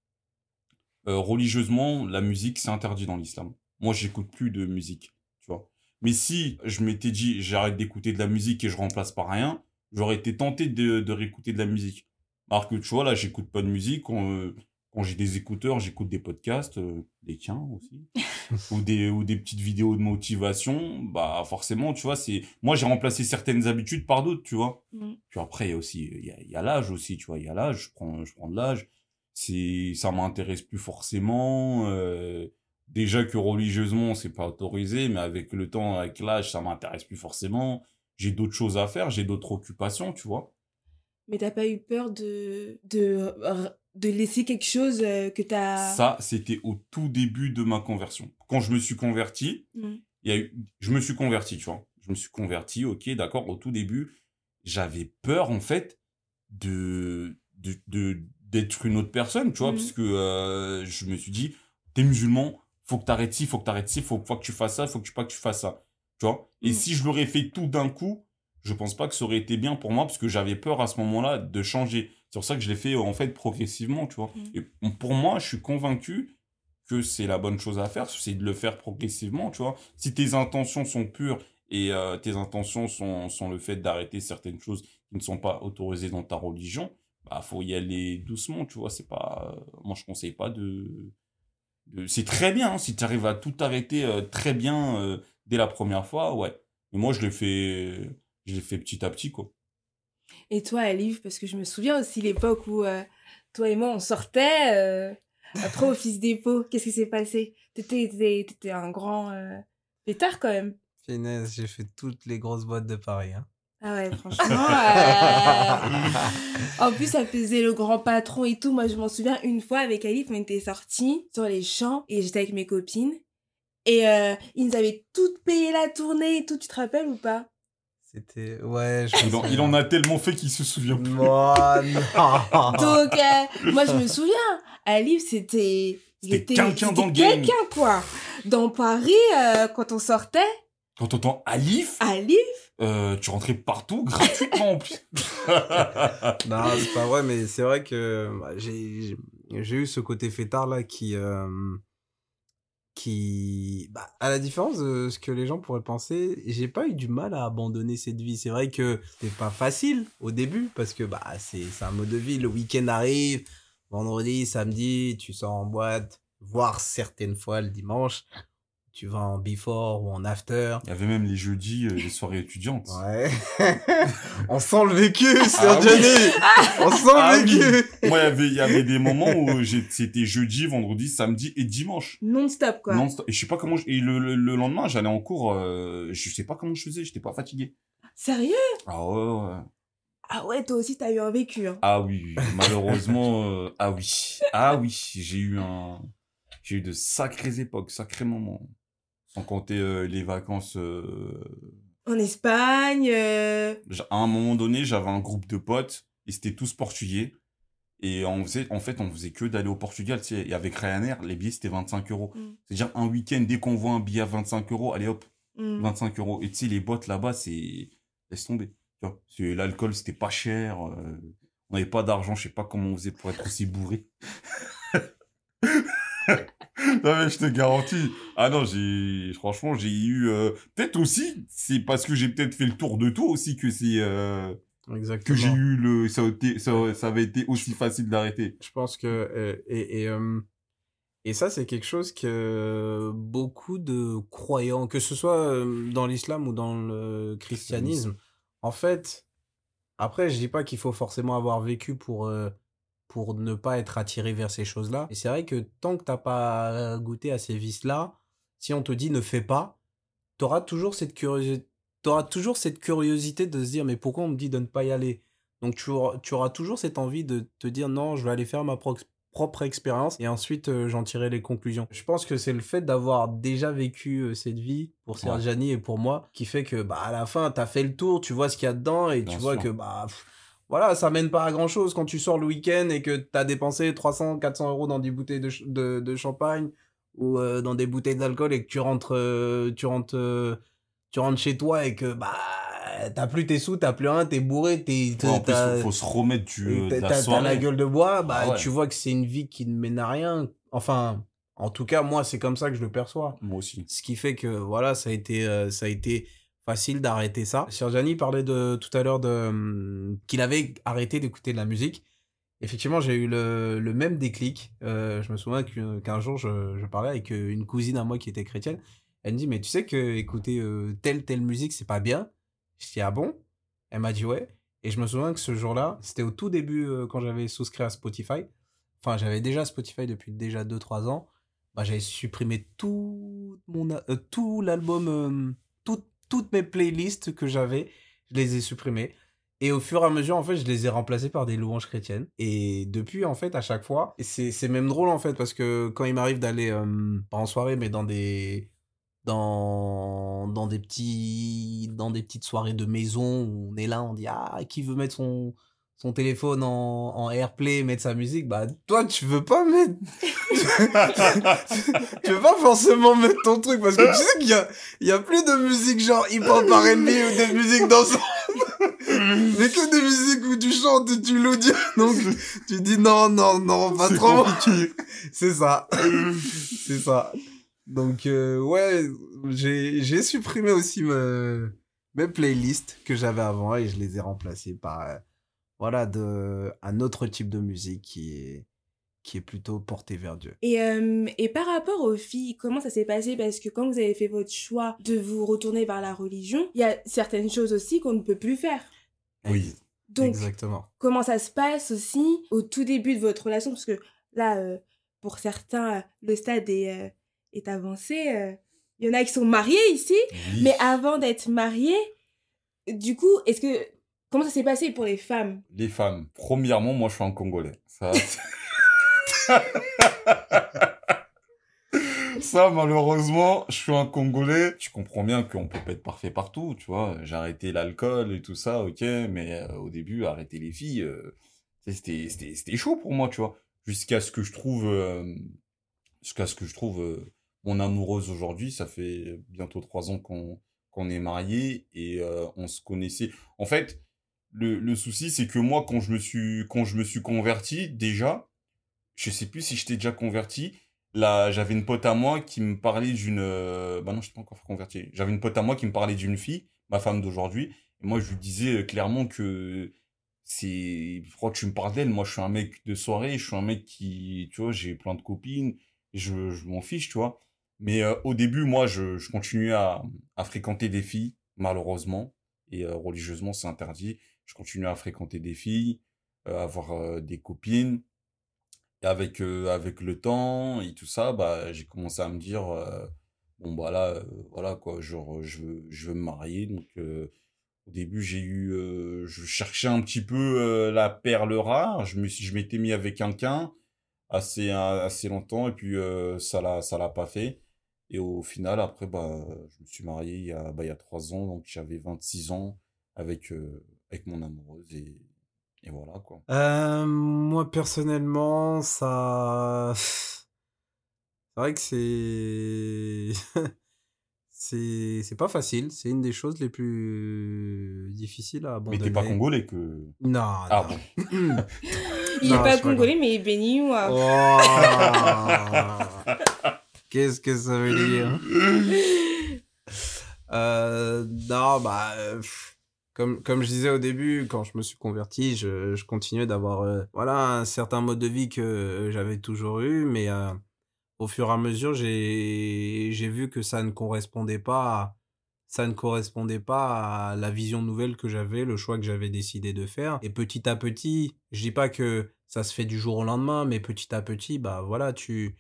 Religieusement, la musique, c'est interdit dans l'islam. Moi, j'écoute plus de musique, tu vois. Mais si je m'étais dit, j'arrête d'écouter de la musique et je remplace par rien, j'aurais été tenté de, de réécouter de la musique. Alors que tu vois, là, j'écoute pas de musique. Quand, euh, quand j'ai des écouteurs, j'écoute des podcasts, euh, des tiens aussi *laughs* ou des ou des petites vidéos de motivation bah forcément tu vois c'est moi j'ai remplacé certaines habitudes par d'autres tu vois Mm. puis après il y a aussi il y a, il y a l'âge aussi tu vois il y a l'âge je prends je prends de l'âge ça m'intéresse plus forcément euh, déjà que religieusement c'est pas autorisé mais avec le temps avec l'âge ça m'intéresse plus forcément j'ai d'autres choses à faire j'ai d'autres occupations tu vois Mais t'as pas eu peur de, de, de laisser quelque chose euh, que t'as... ça c'était au tout début de ma conversion quand je me suis converti Mm. il y a eu, je me suis converti, tu vois. Je me suis converti, ok, d'accord. Au tout début, j'avais peur, en fait, de, de, de- d'être une autre personne, tu vois, Mhm. parce que euh, je me suis dit, t'es musulman, faut que t'arrêtes ci, faut que t'arrêtes ci, faut, faut que tu fasses ça, faut que tu pas que tu fasses ça, tu vois? Et Mhm. si je l'aurais fait tout d'un coup, je pense pas que ça aurait été bien pour moi, parce que j'avais peur à ce moment-là de changer. C'est pour ça que je l'ai fait, en fait, progressivement, tu vois. Mhm. Et pour moi, je suis convaincu que c'est la bonne chose à faire, c'est de le faire progressivement, tu vois. Si tes intentions sont pures et euh, tes intentions sont, sont le fait d'arrêter certaines choses qui ne sont pas autorisées dans ta religion, bah faut y aller doucement, tu vois. C'est pas, euh, moi je conseille pas de- c'est très bien, hein, si tu arrives à tout arrêter euh, très bien euh, dès la première fois, ouais. Mais moi, je l'ai fait, je l'ai fait petit à petit, quoi. Et toi, Alif, parce que je me souviens aussi l'époque où euh, toi et moi, on sortait euh, après Fils dépôt. Qu'est-ce qui s'est passé? T'étais t'étais- t'étais un grand euh, pétard quand même. Finesse, j'ai fait toutes les grosses boîtes de Paris. Hein. Ah ouais, franchement. euh, En plus, ça faisait le grand patron et tout. Moi, je m'en souviens une fois avec Alif, on était sortis sur les champs et j'étais avec mes copines. Et euh, ils nous avaient toutes payé la tournée et tout. Tu te rappelles ou pas? C'était. Ouais, je me Il en, il en a tellement fait qu'il se souvient plus. Moi, non. Donc, euh, moi, je me souviens, Alif, c'était. il C'était était- quelqu'un dans le game. Quelqu'un, quoi. Dans Paris, euh, quand on sortait, Quand t'entends Alif, Alif, euh, tu rentrais partout *laughs* gratuitement en plus. *laughs* Non, c'est pas vrai, mais c'est vrai que bah, j'ai eu ce côté fêtard là qui. euh, qui. Bah, à la différence de ce que les gens pourraient penser, j'ai pas eu du mal à abandonner cette vie. C'est vrai que c'était pas facile au début parce que bah, c'est c'est un mode de vie. Le week-end arrive, vendredi, samedi, tu sors en boîte, voire certaines fois le dimanche. Tu vas en before ou en after. Il y avait même les jeudis, euh, les soirées étudiantes. Ouais. *laughs* On sent le vécu, Sir Ah oui. On sent Ah le oui. vécu. Moi, il y avait- il y avait des moments où j'ai- c'était jeudi, vendredi, samedi et dimanche. non-stop, quoi. Non, et je sais pas comment. je- Et le, le, le lendemain, j'allais en cours. euh, je sais pas comment je faisais. J'étais pas fatigué. Sérieux? Ah ouais, ouais. Ah ouais, toi aussi, t'as eu un vécu. Hein. Ah oui, oui. malheureusement, euh, ah oui, ah oui, j'ai eu un, j'ai eu de sacrées époques, sacrés moments. Sans compter euh, les vacances. euh, En Espagne. euh, j'- À un moment donné, j'avais un groupe de potes et c'était tous portugais. Et on faisait, en fait, on faisait que d'aller au Portugal. Tu sais, et avec Ryanair, les billets c'était 25 euros. Mm. C'est-à-dire un week-end, dès qu'on voit un billet à 25 euros, allez hop, hmm. 25 euros. Et tu sais, les boîtes là-bas, c'est. Laisse tomber. Tu vois, l'alcool, c'était pas cher. euh, On n'avait pas d'argent, je sais pas comment on faisait pour être aussi bourré. *laughs* non, mais je te garantis. Ah non, j'ai. Franchement, j'ai eu. euh, Peut-être aussi, c'est parce que j'ai peut-être fait le tour de tout aussi que c'est. euh, Exactement. Que j'ai eu le. Ça, a été- ça, ça avait été aussi facile d'arrêter. Je pense que euh, et et, euh, et ça c'est quelque chose que beaucoup de croyants, que ce soit euh, dans l'islam ou dans le christianisme, en fait, après je dis pas qu'il faut forcément avoir vécu pour euh, pour ne pas être attiré vers ces choses-là. Et c'est vrai que tant que t'as pas goûté à ces vices-là, si on te dit ne fais pas, t'auras toujours cette curiosité. T'auras toujours cette curiosité de se dire mais pourquoi on me dit de ne pas y aller? Donc tu auras, tu auras toujours cette envie de te dire non, je vais aller faire ma pro- propre expérience et ensuite euh, j'en tirerai les conclusions. Je pense que c'est le fait d'avoir déjà vécu euh, cette vie pour Sergiani et pour moi qui fait que bah à la fin t'as fait le tour, tu vois ce qu'il y a dedans et Bien tu vois sûr. que bah pff, voilà, ça mène pas à grand chose quand tu sors le week-end et que t'as dépensé 300, 400 euros dans des bouteilles de, ch- de, de champagne ou euh, dans des bouteilles d'alcool et que tu rentres, euh, tu rentres, euh, tu rentres chez toi et que bah t'as plus tes sous, t'as plus rien, t'es bourré, t'es, Ouais, en plus, faut, se remettre de T'as la gueule de bois, bah Ah ouais. tu vois que c'est une vie qui ne mène à rien. Enfin, en tout cas, moi, c'est comme ça que je le perçois. Moi aussi. Ce qui fait que, voilà, ça a été, ça a été facile d'arrêter ça. Sergiani parlait de, tout à l'heure de, hum, qu'il avait arrêté d'écouter de la musique. Effectivement, j'ai eu le, le même déclic. Euh, je me souviens qu'un jour, je, je parlais avec euh, une cousine à moi qui était chrétienne. Elle me dit, mais tu sais que écouter euh, telle, telle musique, c'est pas bien? Je dis, ah bon? Elle m'a dit, ouais. Et je me souviens que ce jour-là, c'était au tout début quand j'avais souscrit à Spotify. Enfin, j'avais déjà Spotify depuis déjà 2-3 ans. Bah, j'avais supprimé tout tout l'album, tout- toutes mes playlists que j'avais, je les ai supprimées. Et au fur et à mesure, en fait, je les ai remplacées par des louanges chrétiennes. Et depuis, en fait, à chaque fois, c'est même drôle, en fait, parce que quand il m'arrive d'aller, euh, pas en soirée, mais dans des, dans, dans des petits, dans des petites soirées de maison on est là, on dit, ah, qui veut mettre son, son téléphone en, en AirPlay, mettre sa musique, bah, toi, tu veux pas mettre, tu veux pas forcément mettre ton truc, parce que tu sais qu'il y a, il y a plus de musique genre hip-hop R&B ou des musiques dansant mais que des musiques où tu chantes et tu loues Dieu. Donc, tu dis non, non, non, pas trop. C'est ça. C'est ça. Donc, euh, ouais, j'ai, j'ai supprimé aussi me, mes playlists que j'avais avant et je les ai remplacées par, euh, voilà, de, un autre type de musique qui est, qui est plutôt porté vers Dieu. Et, euh, et par rapport aux filles, comment ça s'est passé? Parce que quand vous avez fait votre choix de vous retourner vers la religion, il y a certaines choses aussi qu'on ne peut plus faire. Oui. Donc, Exactement. comment ça se passe aussi au tout début de votre relation? Parce que là, euh, pour certains, le stade est, euh, est avancé. Il y en a qui sont mariés ici, Oui. mais avant d'être mariés, du coup, est-ce que comment ça s'est passé pour les femmes? Les femmes. Premièrement, moi, je suis un Congolais. Ça, *laughs* Ça, malheureusement, je suis un Congolais. Tu comprends bien qu'on peut pas être parfait partout, tu vois. J'ai arrêté l'alcool et tout ça, ok. Mais euh, au début, arrêter les filles, euh, c'était, c'était, c'était chaud pour moi, tu vois. Jusqu'à ce que je trouve, euh, jusqu'à ce que je trouve mon amoureuse aujourd'hui. Ça fait bientôt trois ans qu'on, qu'on est mariés et on se connaissait. En fait, le, souci, c'est que moi, quand je me suis, converti, déjà, je sais plus si j'étais déjà converti. Là, j'avais une pote à moi qui me parlait d'une. euh, Bah je pas converti. J'avais une pote à moi qui me parlait d'une fille, ma femme d'aujourd'hui. Et moi, je lui disais euh, clairement que c'est. Pourquoi tu me parles d'elle Moi, je suis un mec de soirée, je suis un mec qui. Tu vois, j'ai plein de copines, je, m'en fiche, tu vois. Mais euh, au début, moi, je, je continuais à, à fréquenter des filles, malheureusement. Et religieusement, c'est interdit. Je continuais à fréquenter des filles, euh, avoir euh, des copines. Et avec, euh, avec le temps et tout ça, bah, j'ai commencé à me dire, euh, bon, bah là, euh, voilà, quoi, genre, je veux, je veux me marier. Donc, euh, au début, j'ai eu, euh, je cherchais un petit peu euh, la perle rare. Je m'étais mis avec quelqu'un assez, assez longtemps et puis euh, ça l'a, ça l'a pas fait. Et au final, après, bah, je me suis marié il y a, bah, il y a trois ans, donc j'avais 26 ans avec, euh, avec mon amoureuse et, et voilà, quoi. Euh, moi, personnellement, ça. *laughs* C'est vrai que c'est. *laughs* c'est c'est pas facile. C'est une des choses les plus difficiles à Mais abandonner. t'es pas congolais que. Non, Ah non. bon. *laughs* Il Non, est pas congolais, mais il est béninois. Oh. Qu'est-ce que ça veut dire? Euh, Non, bah, euh, pff, comme, comme je disais au début, quand je me suis converti, je, je continuais d'avoir euh, voilà, un certain mode de vie que euh, j'avais toujours eu, mais euh, au fur et à mesure, j'ai vu que ça ne correspondait pas à, ça ne correspondait pas à la vision nouvelle que j'avais, le choix que j'avais décidé de faire. Et petit à petit, je dis pas que ça se fait du jour au lendemain, mais petit à petit, bah voilà, tu,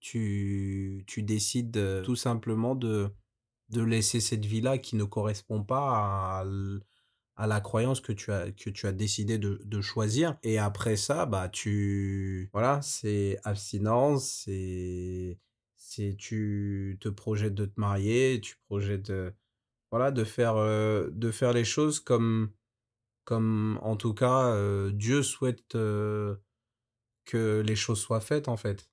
tu, tu décides tout simplement de, de laisser cette vie-là qui ne correspond pas à, à la croyance que tu as, que tu as décidé de, de choisir. Et après ça, bah tu, voilà, c'est abstinence, c'est, c'est tu te projettes de te marier, tu projettes de, voilà, de faire, euh, de faire les choses comme, comme en tout cas euh, Dieu souhaite euh, que les choses soient faites en fait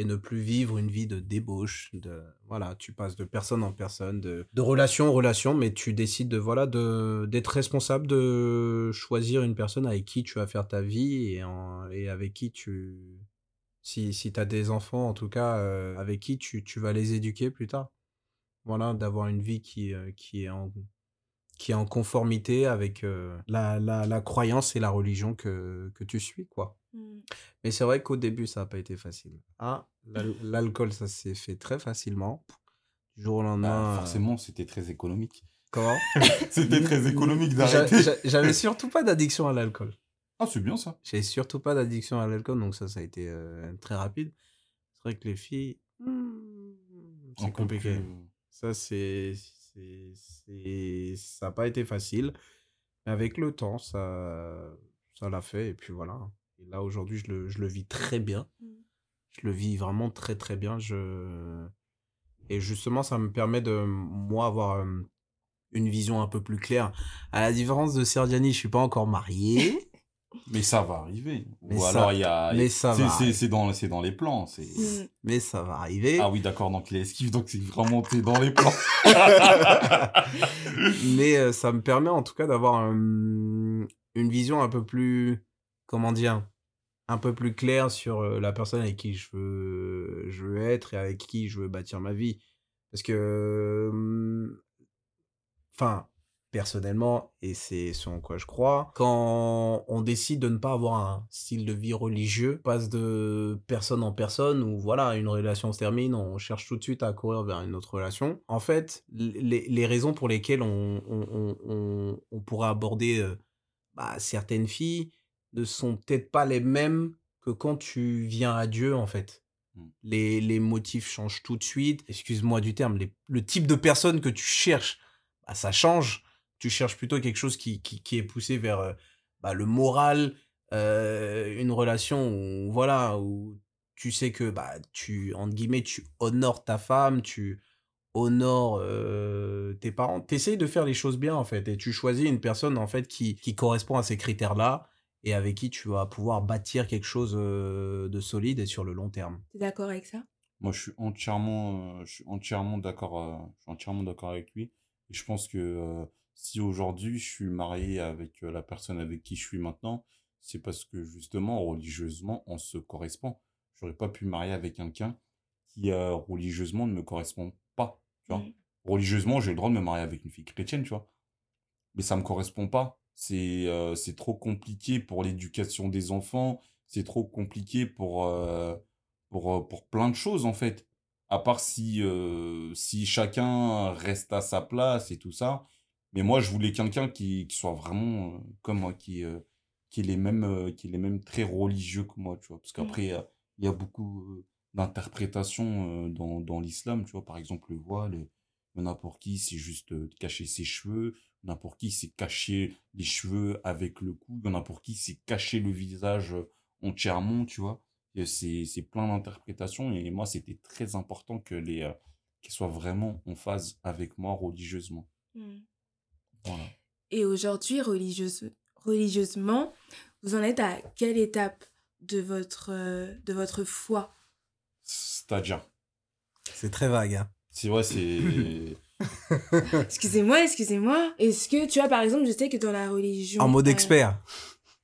et ne plus vivre une vie de débauche de voilà tu passes de personne en personne de, relation en relation mais tu décides de voilà de d'être responsable de choisir une personne avec qui tu vas faire ta vie et, avec qui tu si, si tu as des enfants en tout cas euh, avec qui tu, tu vas les éduquer plus tard. Voilà d'avoir une vie qui, euh, qui est en qui est en conformité avec euh, la, la, la croyance et la religion que, que tu suis, quoi. Mm. Mais c'est vrai qu'au début, ça n'a pas été facile. Ah, l'al- l'alcool, ça s'est fait très facilement. Du jour au lendemain. Bah, euh, forcément, c'était très économique. Comment? *laughs* C'était très économique d'arrêter. j'a- J'avais surtout pas d'addiction à l'alcool. Ah, c'est bien ça. J'avais surtout pas d'addiction à l'alcool, donc ça, ça a été euh, très rapide. C'est vrai que les filles, Un c'est compliqué. plus- Ça, c'est. C'est- Ça n'a pas été facile. Mais avec le temps, ça ça l'a fait. Et puis voilà. Et là, aujourd'hui, je le, je le vis très bien. Mm. Je le vis vraiment très, très bien. Je... Et justement, ça me permet de, moi, avoir une vision un peu plus claire. À la différence de Serdiani, je suis pas encore marié. Mais ça va arriver. Mais Ou ça- alors, il y a. mais ça c'est- va c'est- C'est dans, c'est dans les plans. c'est- Mm. mais ça va arriver. Ah oui, d'accord, donc les esquives, donc c'est vraiment t'es dans les plans. *laughs* mais euh, ça me permet en tout cas d'avoir un- une vision un peu plus, comment dire, un peu plus claire sur euh, la personne avec qui je veux, je veux être et avec qui je veux bâtir ma vie. Parce que, hum, enfin, personnellement, et c'est ce en quoi je crois, quand on décide de ne pas avoir un style de vie religieux, passe de personne en personne, ou voilà, une relation se termine, on cherche tout de suite à courir vers une autre relation. En fait, les, les raisons pour lesquelles on, on, on, on pourrait aborder euh, bah, certaines filles ne sont peut-être pas les mêmes que quand tu viens à Dieu, en fait. Mm. Les, les motifs changent tout de suite. Excuse-moi du terme, les- le type de personne que tu cherches, bah, ça change. Tu cherches plutôt quelque chose qui, qui, qui est poussé vers euh, bah, le moral, euh, une relation où, voilà, où tu sais que, bah, tu, entre guillemets, tu honores ta femme, tu honores euh, tes parents. Tu essayes de faire les choses bien, en fait, et tu choisis une personne, en fait, qui, qui correspond à ces critères-là et avec qui tu vas pouvoir bâtir quelque chose de solide et sur le long terme. T'es d'accord avec ça? Moi, je suis entièrement, euh, je suis entièrement d'accord, euh, je suis entièrement d'accord avec lui. Et je pense que euh, si aujourd'hui je suis marié avec euh, la personne avec qui je suis maintenant, c'est parce que justement, religieusement, on se correspond. J'aurais pas pu marier avec quelqu'un qui, euh, religieusement, ne me correspond pas. Tu vois Mm. Religieusement, j'ai le droit de me marier avec une fille chrétienne, tu vois. Mais ça me correspond pas. C'est euh, c'est trop compliqué pour l'éducation des enfants. C'est trop compliqué pour, euh, pour, pour plein de choses, en fait. À part si, si chacun reste à sa place et tout ça. Mais moi, je voulais quelqu'un qui, qui soit vraiment euh, comme moi, qui, euh, qui, est les mêmes, euh, qui est les mêmes très religieux que moi, tu vois. Parce qu'après, euh, il y a beaucoup d'interprétations dans, dans l'islam, tu vois. Par exemple, le voile, il y en a pour qui c'est juste cacher ses cheveux, il y en a pour qui c'est cacher les cheveux avec le cou, il y en a pour qui c'est cacher le visage entièrement, tu vois. C'est c'est plein d'interprétations et moi, c'était très important que les, qu'elles soient vraiment en phase avec moi religieusement. Mm. Voilà. Et aujourd'hui, religieuse, religieusement, vous en êtes à quelle étape de votre, euh, de votre foi? C'est-à-dire, C'est très vague. Hein. c'est vrai, c'est. *laughs* Excusez-moi, excusez-moi. Est-ce que, tu vois, par exemple, je sais que dans la religion... En mode euh, expert.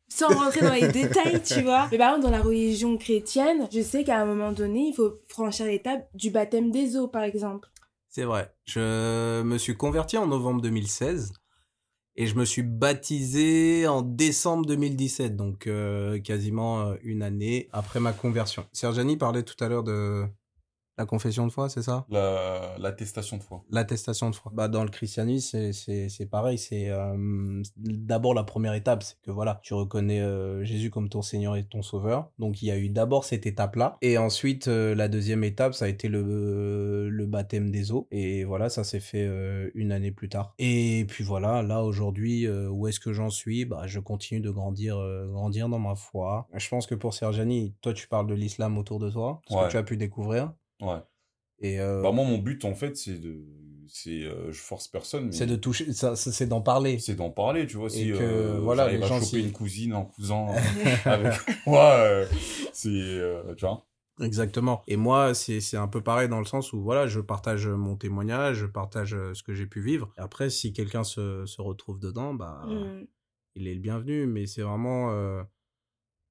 sans rentrer dans les *laughs* détails, tu vois. Mais par exemple, dans la religion chrétienne, je sais qu'à un moment donné, il faut franchir l'étape du baptême des eaux, par exemple. C'est vrai. Je me suis converti en novembre 2016 et je me suis baptisé en décembre 2017, donc euh, quasiment euh, une année après ma conversion. Sergiani parlait tout à l'heure de la confession de foi, c'est ça? La- L'attestation de foi. L'attestation de foi. Bah, dans le christianisme, c'est- pareil. C'est euh, d'abord la première étape, c'est que voilà, tu reconnais euh, Jésus comme ton Seigneur et ton Sauveur. Donc il y a eu d'abord cette étape-là, et ensuite euh, la deuxième étape, ça a été le le baptême des eaux. Et voilà, ça s'est fait une année plus tard. Et puis voilà, là aujourd'hui, où est-ce que j'en suis? Bah, je continue de grandir, grandir dans ma foi. Je pense que pour Sergiani, toi, tu parles de l'islam autour de toi, ce Ouais. que tu as pu découvrir? Ouais. Et euh, Bah, moi, mon but, en fait, c'est de. C'est, euh, je force personne, mais c'est de toucher, ça, ça, c'est d'en parler. c'est d'en parler, tu vois. Si que, euh, voilà, les à gens, choper si- une cousine, un cousin *laughs* avec *laughs* moi, euh, c'est. euh, tu vois. Exactement. Et moi, c'est c'est un peu pareil dans le sens où, voilà, je partage mon témoignage, je partage ce que j'ai pu vivre. Et après, si quelqu'un se, se retrouve dedans, bah, Mm. il est le bienvenu. Mais c'est vraiment, euh,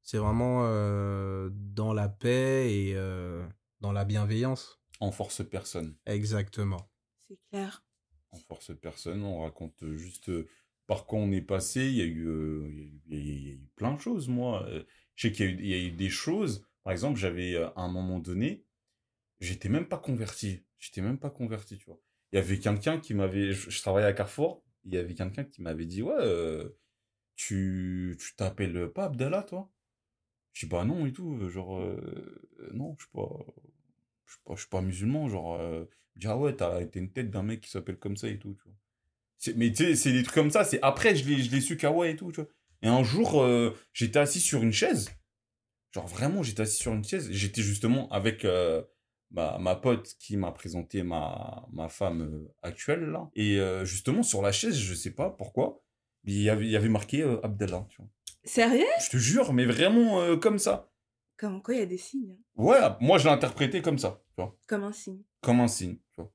c'est vraiment euh, dans la paix et euh, dans la bienveillance. On force personne. Exactement. C'est clair. On force personne. On raconte juste euh, par quoi on est passé. Il y a eu, euh, il y a eu- il y a eu- il y a eu plein de choses, moi. Euh, Je sais qu'il y a eu, il y a eu des choses. Par exemple, j'avais, euh, à un moment donné, j'étais même pas converti. J'étais même pas converti, tu vois. Il y avait quelqu'un qui m'avait. Je, je travaillais à Carrefour. Il y avait quelqu'un qui m'avait dit Ouais, euh, tu tu t'appelles pas Abdallah, toi? Je dis Bah non, et tout. Genre, euh, non, je suis pas. Je suis pas, musulman. Genre, euh, dit Ah ouais, t'as t'as une tête d'un mec qui s'appelle comme ça et tout, tu vois. Mais tu sais, c'est des trucs comme ça. C'est après, je l'ai je su qu'à ouais et tout, tu vois. Et un jour, euh, j'étais assis sur une chaise. Genre vraiment, j'étais assis sur une chaise. J'étais justement avec euh, ma, pote qui m'a présenté ma, ma femme euh, actuelle, là. Et euh, justement, sur la chaise, je sais pas pourquoi, il y avait, il y avait marqué euh, Abdallah, tu vois. Sérieux? Je te jure, mais vraiment euh, comme ça. Comme quoi, il y a des signes. hein? Ouais, moi, je l'ai interprété comme ça, tu vois. Comme un signe. Comme un signe, tu vois.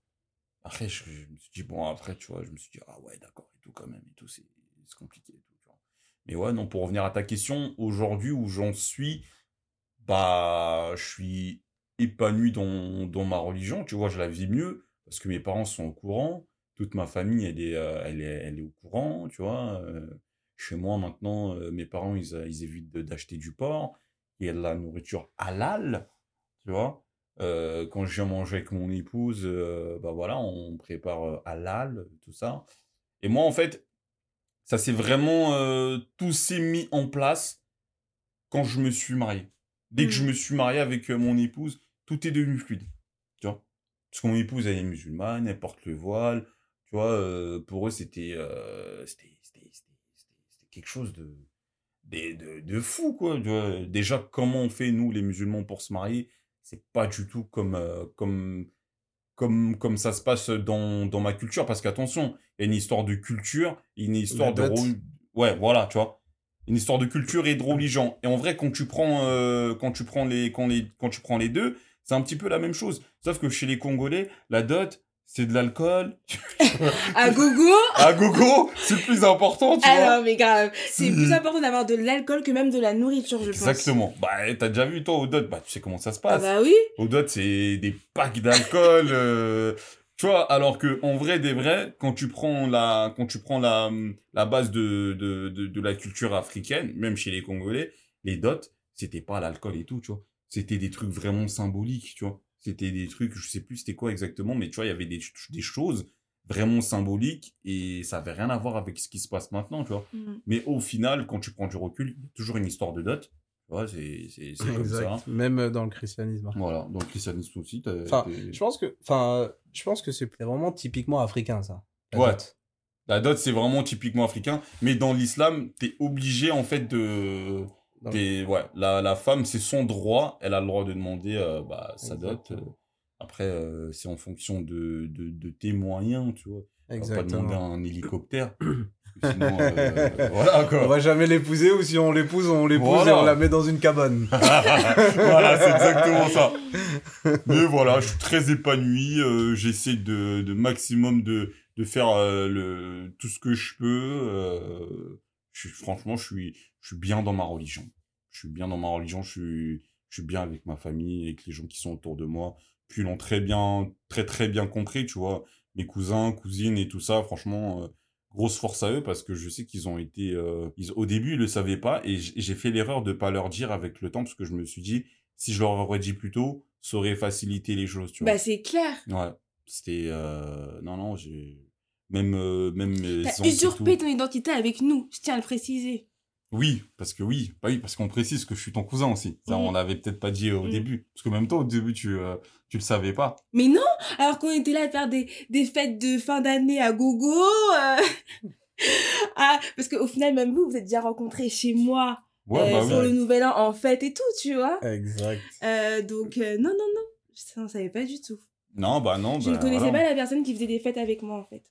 Après, je, je me suis dit, bon, après, tu vois, je me suis dit, ah ouais, d'accord, et tout, quand même, et tout, c'est c'est compliqué, et tout, tu vois. Mais ouais, non, pour revenir à ta question, aujourd'hui où j'en suis, bah, je suis épanoui dans, dans ma religion, tu vois, je la vis mieux, parce que mes parents sont au courant, toute ma famille, elle est, euh, elle est, elle est au courant, tu vois. euh, chez moi, maintenant, euh, mes parents, ils, euh, ils évitent d'acheter du porc. Il y a de la nourriture halal, tu vois. Euh, quand je viens manger avec mon épouse, euh, bah voilà, on prépare halal, tout ça. Et moi, en fait, ça s'est vraiment, tout s'est mis en place quand je me suis marié. Dès que je Mhm. me suis marié avec mon épouse, tout est devenu fluide, tu vois. Parce que mon épouse, elle est musulmane, elle porte le voile, tu vois. euh, pour eux, c'était euh, c'était c'était- c'était- c'était- c'était quelque chose de, de, de, de fou, quoi. Déjà, comment on fait, nous, les musulmans, pour se marier? C'est pas du tout comme, euh, comme, comme, comme ça se passe dans, dans ma culture. Parce qu'attention, il y a une histoire de culture, une histoire de... Ouais, voilà, tu vois. Une histoire de culture et de religion. Et en vrai, quand tu prends, euh, quand tu prends, les, quand les, quand tu prends les deux, c'est un petit peu la même chose. Sauf que chez les Congolais, la dot, c'est de l'alcool. *laughs* À gogo À gogo, c'est le plus important, tu vois. Alors, mais grave, c'est plus important d'avoir de l'alcool que même de la nourriture, je pense. Exactement. Bah, t'as déjà vu, toi, au dot, bah, tu sais comment ça se Ah passe. bah oui. Au dot, c'est des packs d'alcool. euh, tu vois, alors que en vrai des vrais, quand tu prends la, quand tu prends la, la base de, de, de, de la culture africaine, même chez les Congolais, les dots, c'était pas l'alcool et tout, tu vois. C'était des trucs vraiment symboliques, tu vois. C'était des trucs, je sais plus c'était quoi exactement, mais tu vois, il y avait des, des choses vraiment symboliques et ça avait rien à voir avec ce qui se passe maintenant, tu vois. Mm. Mais au final, quand tu prends du recul, il y a toujours une histoire de dot. Tu vois, c'est comme ça. Exact. Même dans le christianisme. Voilà, donc le christianisme aussi. Enfin, je pense que, enfin, je pense que c'est vraiment typiquement africain ça. la Ouais. dot. La dot, c'est vraiment typiquement africain. Mais dans l'islam, t'es obligé, en fait, de. Ouais, la, la femme, c'est son droit. Elle a le droit de demander euh, bah, sa dot. Exactement. Euh, Après, euh, c'est en fonction de, de, de tes moyens, tu vois. On va pas demander Exactement. un hélicoptère. *clears throat* sinon, euh, *laughs* voilà, On quoi. va jamais l'épouser ou si on l'épouse, on l'épouse Voilà. et on la met dans une cabane. *laughs* voilà, c'est exactement ça. Mais voilà, je suis très épanoui. euh, J'essaie de, de maximum de, de faire euh, le, tout ce que je peux. Je franchement, je suis, je suis bien dans ma religion. Je suis bien dans ma religion. Je suis, je suis bien avec ma famille, avec les gens qui sont autour de moi. Puis ils l'ont très bien, très très bien compris, tu vois. Mes cousins, cousines et tout ça, franchement, euh, grosse force à eux parce que je sais qu'ils ont été, euh, ils, au début ils le savaient pas et j'ai fait l'erreur de pas leur dire avec le temps parce que je me suis dit si je leur aurais dit plus tôt, ça aurait facilité les choses, tu vois. Bah c'est clair. Ouais, c'était euh, non non, j'ai même euh, même T'as usurpé ton identité avec nous, je tiens à le préciser. Oui, parce que oui, bah oui, parce qu'on précise que je suis ton cousin aussi. Ça, Mm. on l'avait peut-être pas dit au Mm. début, parce que même toi au début tu euh, tu le savais pas. Mais non, alors qu'on était là à faire des, des fêtes de fin d'année à gogo. euh, *laughs* ah, parce qu'au final, même vous, vous êtes déjà rencontrés chez moi Ouais, euh, bah pour oui. le nouvel an en fête et tout, tu vois. Exact. Euh, donc, euh, non, non, non, je ne savais pas du tout. Non, bah non, Je bah, ne connaissais voilà. pas la personne qui faisait des fêtes avec moi, en fait.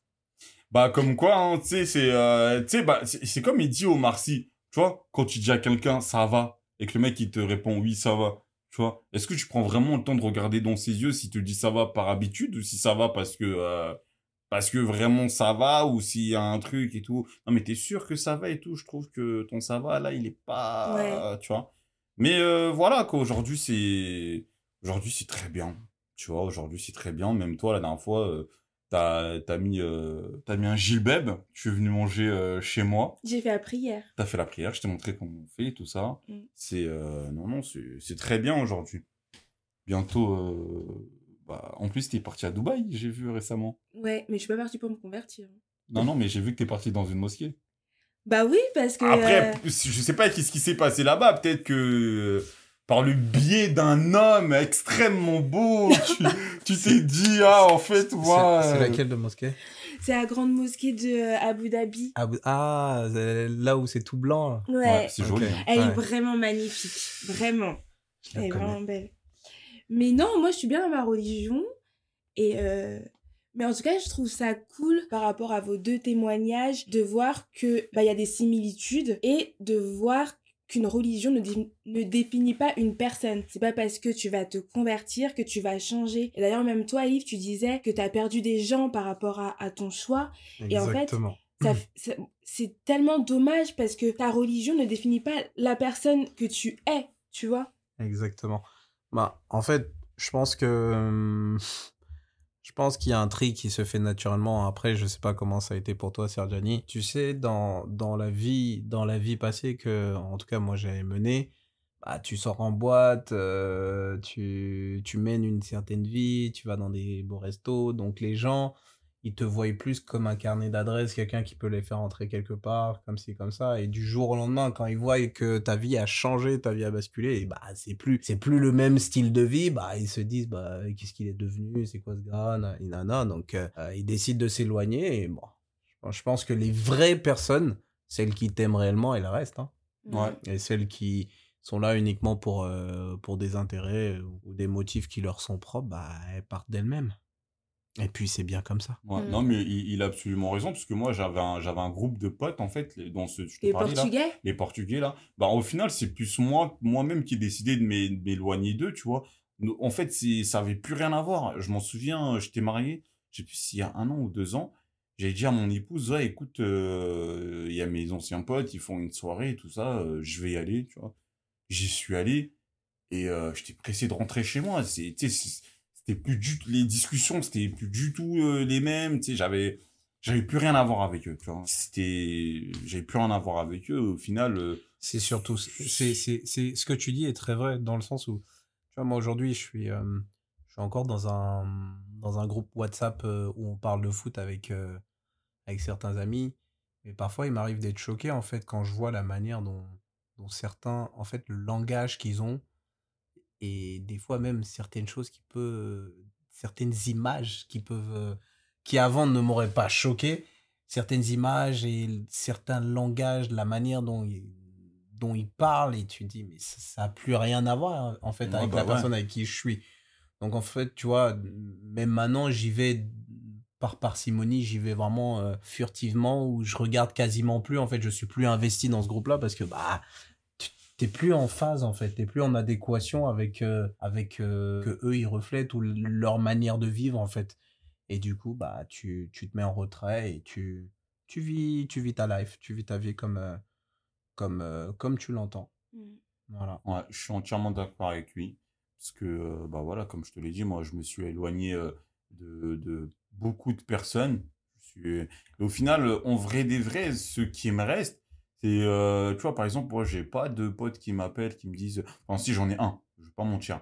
Bah comme quoi, hein, tu sais, c'est euh, tu sais, bah, c'est comme il dit au Marcy, tu vois, quand tu dis à quelqu'un ça va et que le mec il te répond oui ça va, tu vois, est-ce que tu prends vraiment le temps de regarder dans ses yeux s'il te dit ça va par habitude ou si ça va parce que euh, parce que vraiment ça va ou s'il y a un truc et tout? Non mais t'es sûr que ça va et tout, je trouve que ton ça va là il est pas, tu vois? Mais euh, voilà quoi, aujourd'hui c'est aujourd'hui c'est très bien, tu vois, aujourd'hui c'est très bien. Même toi la dernière fois. euh, T'as t'as mis, euh, mis un gilbeb, tu es venu manger euh, chez moi, J'ai fait la prière. t'as fait la prière, je t'ai montré comment on fait, tout ça. Mm. C'est, euh, non, non, c'est très bien aujourd'hui. Bientôt, euh, bah, en plus, t'es parti à Dubaï, j'ai vu récemment. Ouais, mais je suis pas partie pour me convertir. Non, non, mais j'ai vu que t'es parti dans une mosquée. Bah oui, parce que... Après, je sais pas qu'est-ce qui s'est passé là-bas, peut-être que par le biais d'un homme extrêmement beau, tu *laughs* tu t'es dit, ah, en fait, moi... C'est c'est laquelle de mosquée? C'est la grande mosquée de euh, Abu Dhabi. Ah, ah, là où c'est tout blanc. Ouais. Ouais, c'est joli. Elle Ouais. est vraiment magnifique. Vraiment. Elle est vraiment belle. Mais non, moi, je suis bien dans ma religion. Et euh, Mais en tout cas, je trouve ça cool par rapport à vos deux témoignages de voir que bah, il y a des similitudes et de voir qu'une religion ne, dé- ne définit pas une personne. C'est pas parce que tu vas te convertir que tu vas changer. Et d'ailleurs, même toi, Yves, tu disais que tu as perdu des gens par rapport à, à ton choix. Et en fait, Exactement. Ça- c'est tellement dommage parce que ta religion ne définit pas la personne que tu es, tu vois. Exactement. Bah, en fait, je pense que hum, Je pense qu'il y a un tri qui se fait naturellement. Après, je sais pas comment ça a été pour toi, Sergiani. Tu sais, dans, dans la vie, dans la vie passée que, en tout cas, moi, j'avais menée, bah, tu sors en boîte, euh, tu, tu mènes une certaine vie, tu vas dans des beaux restos. Donc, les gens, ils te voient plus comme un carnet d'adresses, quelqu'un qui peut les faire entrer quelque part, comme ci, comme ça. Et du jour au lendemain, quand ils voient que ta vie a changé, ta vie a basculé, et bah, c'est plus, c'est plus le même style de vie, bah, ils se disent, bah, qu'est-ce qu'il est devenu, c'est quoi ce gars, nana. Donc, euh, ils décident de s'éloigner, et bon. Je pense que les vraies personnes, celles qui t'aiment réellement, elles restent, hein. Ouais. Et celles qui sont là uniquement pour, euh, pour des intérêts ou des motifs qui leur sont propres, bah, elles partent d'elles-mêmes. Et puis c'est bien comme ça. Ouais, Mm. Non, mais il, il a absolument raison, parce que moi, j'avais un, j'avais un groupe de potes, en fait, les- dont ce, je te Les parlais là, Portugais? Les Portugais, là. Bah, au final, c'est plus moi, moi-même qui ai décidé de m'é- de m'éloigner d'eux, tu vois. No- En fait, c'est, ça avait plus rien à voir. Je m'en souviens, j'étais marié, je sais plus s'il y a un an ou deux ans, j'avais dit à mon épouse, ouais, écoute, euh, il y a mes anciens potes, ils font une soirée et tout ça, euh, je vais y aller, tu vois. J'y suis allé, et euh, j'étais pressé de rentrer chez moi. C'est, tu sais, c'est- c'était plus du tout, les discussions, c'était plus du tout euh, les mêmes, tu sais, j'avais, j'avais plus rien à voir avec eux, tu vois. C'était, j'avais plus rien à voir avec eux, au final, euh, C'est surtout, c'est, c'est, c'est, ce que tu dis est très vrai dans le sens où, tu vois, moi aujourd'hui, je suis, euh, je suis encore dans un, dans un groupe WhatsApp où on parle de foot avec, avec certains amis. Mais parfois, il m'arrive d'être choqué, en fait, quand je vois la manière dont, dont certains, en fait, le langage qu'ils ont et des fois même certaines choses qui peuvent, certaines images qui peuvent, qui avant ne m'auraient pas choqué, certaines images et certains langages, la manière dont ils, dont ils parlent, et tu dis, mais ça, ça a plus rien à voir, en fait, Ouais, avec bah la ouais. personne avec qui je suis. Donc, en fait, tu vois, même maintenant, j'y vais par parcimonie, j'y vais vraiment euh, furtivement, où je regarde quasiment plus, en fait, je suis plus investi dans ce groupe-là, parce que, bah, t'es plus en phase en fait, t'es plus en adéquation avec euh, avec euh, que eux ils reflètent ou leur manière de vivre en fait. Et du coup bah tu, tu te mets en retrait et tu tu vis tu vis ta life, tu vis ta vie comme euh, comme euh, comme tu l'entends. Mm. Voilà. Ouais, je suis entièrement d'accord avec lui. Parce que, euh, bah voilà, comme je te l'ai dit, moi, je me suis éloigné euh, de, de beaucoup de personnes. Je suis... Et au final, en vrai des vrais, ce qui me reste, c'est, euh, tu vois, par exemple, moi, j'ai pas de potes qui m'appellent, qui me disent, enfin, si, j'en ai un, je vais pas mentir.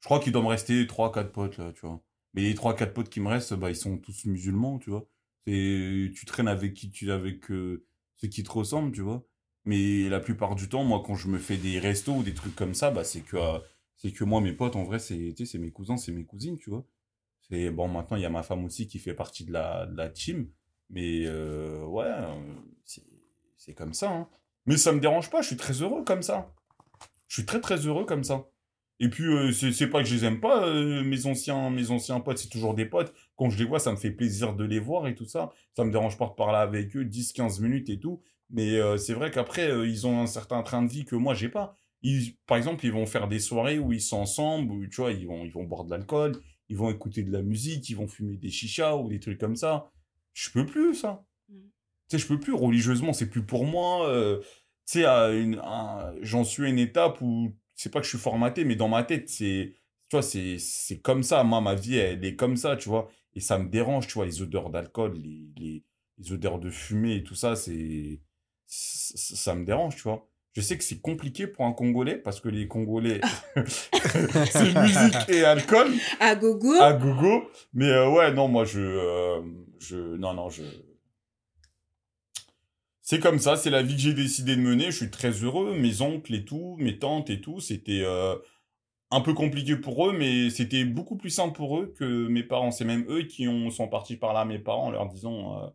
Je crois qu'il doit me rester 3-4 potes, là, tu vois. Mais les 3-4 potes qui me restent, bah, ils sont tous musulmans, tu vois. Et tu traînes avec qui tu avec euh, ceux qui te ressemblent, tu vois. Mais la plupart du temps, moi, quand je me fais des restos ou des trucs comme ça, bah, c'est que, euh, c'est que moi, mes potes, en vrai, c'est, c'est mes cousins, c'est mes cousines, tu vois. C'est, bon, maintenant, il y a ma femme aussi qui fait partie de la, de la team. Mais, ouais, c'est, c'est comme ça, hein. Mais ça me dérange pas, je suis très heureux comme ça. Je suis très, très heureux comme ça. Et puis, euh, c'est, pas que je les aime pas, euh, mes anciens, mes anciens potes, c'est toujours des potes. Quand je les vois, ça me fait plaisir de les voir et tout ça. Ça me dérange pas de parler avec eux 10-15 minutes et tout. Mais euh, c'est vrai qu'après, euh, ils ont un certain train de vie que moi, j'ai pas. Ils, par exemple, ils vont faire des soirées où ils sont ensemble, où, tu vois, ils vont, ils vont boire de l'alcool, ils vont écouter de la musique, ils vont fumer des chichas ou des trucs comme ça. Je peux plus, ça. Tu sais, je peux plus. Religieusement, c'est plus pour moi. euh, tu sais, à une- à- j'en suis à une étape où, c'est pas que je suis formaté, mais dans ma tête, c'est, tu vois, c'est, c'est comme ça. Moi, ma vie, elle est comme ça, tu vois. Et ça me dérange, tu vois, les odeurs d'alcool, les, les, les odeurs de fumée et tout ça, c'est, ça, ça me dérange, tu vois. Je sais que c'est compliqué pour un Congolais, parce que les Congolais, *laughs* *laughs* c'est musique et alcool À gogo à gogo. Mais euh, ouais, non, moi, je, euh, je, non, non, je. C'est comme ça, c'est la vie que j'ai décidé de mener. Je suis très heureux. Mes oncles et tout, mes tantes et tout, c'était euh, un peu compliqué pour eux, mais c'était beaucoup plus simple pour eux que mes parents. C'est même eux qui ont, sont partis par là mes parents en leur disant euh,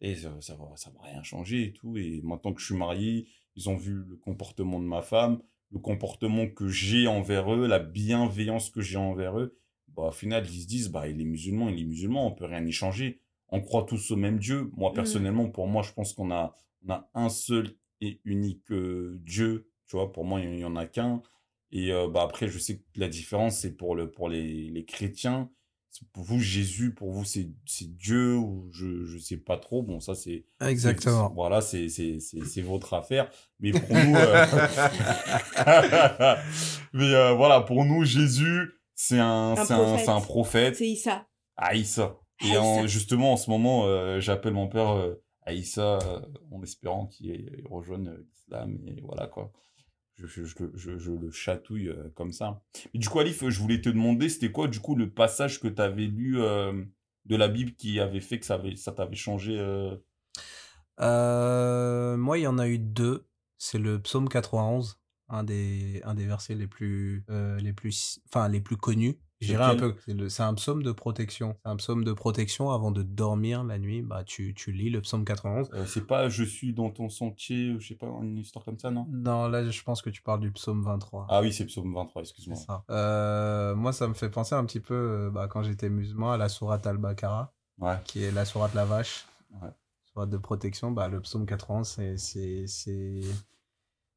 et ça, ça va, ça rien changer et tout. Et maintenant que je suis marié, ils ont vu le comportement de ma femme, le comportement que j'ai envers eux, la bienveillance que j'ai envers eux. Bah, au final, ils se disent, bah, il est musulman, il est musulman, on peut rien y changer. On croit tous au même Dieu. Moi, Mhm. personnellement, pour moi, je pense qu'on a, on a un seul et unique euh, Dieu. Tu vois, pour moi, il n'y en a qu'un. Et euh, bah, après, je sais que la différence, c'est pour, le, pour les, les chrétiens. C'est Pour vous, Jésus, pour vous, c'est c'est Dieu ou je, je sais pas trop. Bon, ça, c'est. Exactement. Voilà, c'est c'est- c'est- c'est votre affaire. Mais pour *laughs* nous. euh, *laughs* Mais euh, voilà, pour nous, Jésus, c'est un, Un c'est un, prophète. c'est un prophète. C'est Issa. Aïssa. Et en- Aïssa. justement, en ce moment, euh, j'appelle mon père euh, Aïssa euh, en espérant qu'il rejoigne euh, l'islam. Et voilà quoi. Je, je, je, le- je- je le chatouille comme ça. Et du coup, Alif, je voulais te demander, c'était quoi du coup le passage que tu avais lu de la Bible qui avait fait que ça avait- ça t'avait changé moi, il y en a eu deux. C'est le psaume 91, un des, un des versets les plus, les plus, enfin, les plus connus. Dirais un peu, c'est un psaume de protection. C'est un psaume de protection avant de dormir la nuit. Bah, tu, tu lis le psaume 91. euh, C'est pas Je suis dans ton sentier, ou je sais pas, une histoire comme ça, non? Non, là, je pense que tu parles du psaume 23. Ah oui, c'est psaume 23, C'est excuse-moi. ça. Euh, moi, ça me fait penser un petit peu, euh, bah, quand j'étais musulman, à la sourate Al-Baqarah, Ouais. qui est la sourate la vache. Ouais. Sourate de protection. Bah, le psaume 91, c'est,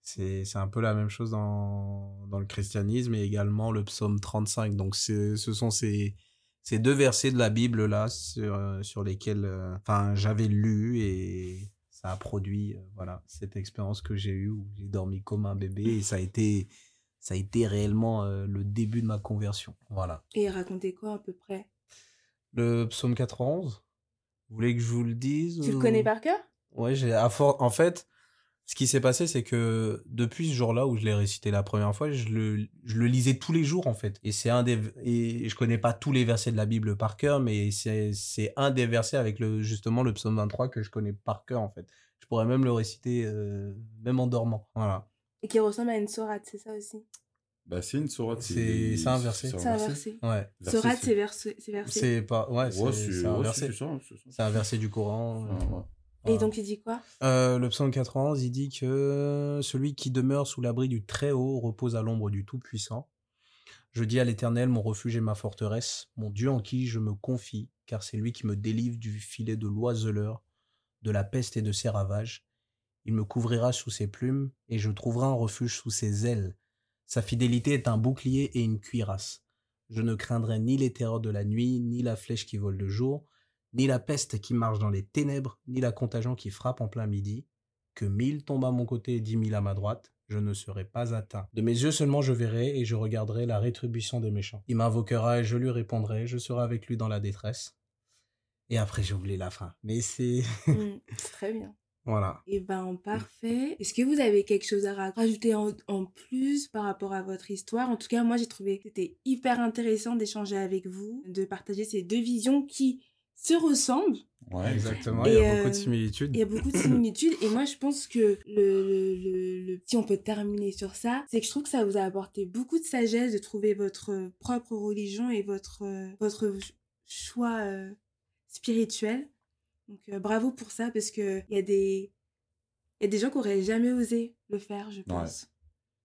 c'est, un peu la même chose dans, dans le christianisme et également le psaume 35. Donc, ce sont ces, ces deux versets de la Bible là sur, euh, sur lesquels euh, j'avais lu et ça a produit euh, voilà, cette expérience que j'ai eue où j'ai dormi comme un bébé et ça a été, ça a été réellement euh, le début de ma conversion. Voilà. Et racontez quoi à peu près? Le psaume 91, vous voulez que je vous le dise Tu le connais par cœur? Ouais, j'ai en fait, ce qui s'est passé, c'est que depuis ce jour-là où je l'ai récité la première fois, je le, je le lisais tous les jours en fait. Et c'est un des et je connais pas tous les versets de la Bible par cœur, mais c'est c'est un des versets avec le justement le psaume 23 que je connais par cœur en fait. Je pourrais même le réciter euh, même en dormant. Voilà. Et qui ressemble à une sourate, c'est ça aussi? Bah, c'est une sourate. C'est- c'est un verset. C'est un verset. Ouais. Verset, Sourate, c'est- versé. C'est pas ouais, c'est un verset. c'est un verset du Coran. Ouais, Et donc, il dit quoi? Euh, le psaume 91, il dit que celui qui demeure sous l'abri du Très-Haut repose à l'ombre du Tout-Puissant. Je dis à l'Éternel, mon refuge et ma forteresse, mon Dieu en qui je me confie, car c'est lui qui me délivre du filet de l'oiseleur, de la peste et de ses ravages. Il me couvrira sous ses plumes, et je trouverai un refuge sous ses ailes. Sa fidélité est un bouclier et une cuirasse. Je ne craindrai ni les terreurs de la nuit, ni la flèche qui vole de jour, ni la peste qui marche dans les ténèbres, ni la contagion qui frappe en plein midi. Que mille tombent à mon côté et dix mille à ma droite, je ne serai pas atteint. De mes yeux seulement je verrai et je regarderai la rétribution des méchants. Il m'invoquera et je lui répondrai, je serai avec lui dans la détresse. Et après j'ai oublié la fin. Mais c'est... *laughs* C'est Très bien. voilà. Et ben, parfait. Est-ce que vous avez quelque chose à ra- rajouter en, en plus par rapport à votre histoire? En tout cas, moi, j'ai trouvé que c'était hyper intéressant d'échanger avec vous, de partager ces deux visions qui se ressemblent. Ouais, Exactement, Et, il y a beaucoup euh, de similitudes. Il y a beaucoup de similitudes et moi je pense que le, le, le, le- si on peut terminer sur ça, c'est que je trouve que ça vous a apporté beaucoup de sagesse de trouver votre euh, propre religion et votre, euh, votre ch- choix euh, spirituel. Donc euh, bravo pour ça parce que il y a des il y a des gens qui auraient jamais osé le faire, je pense.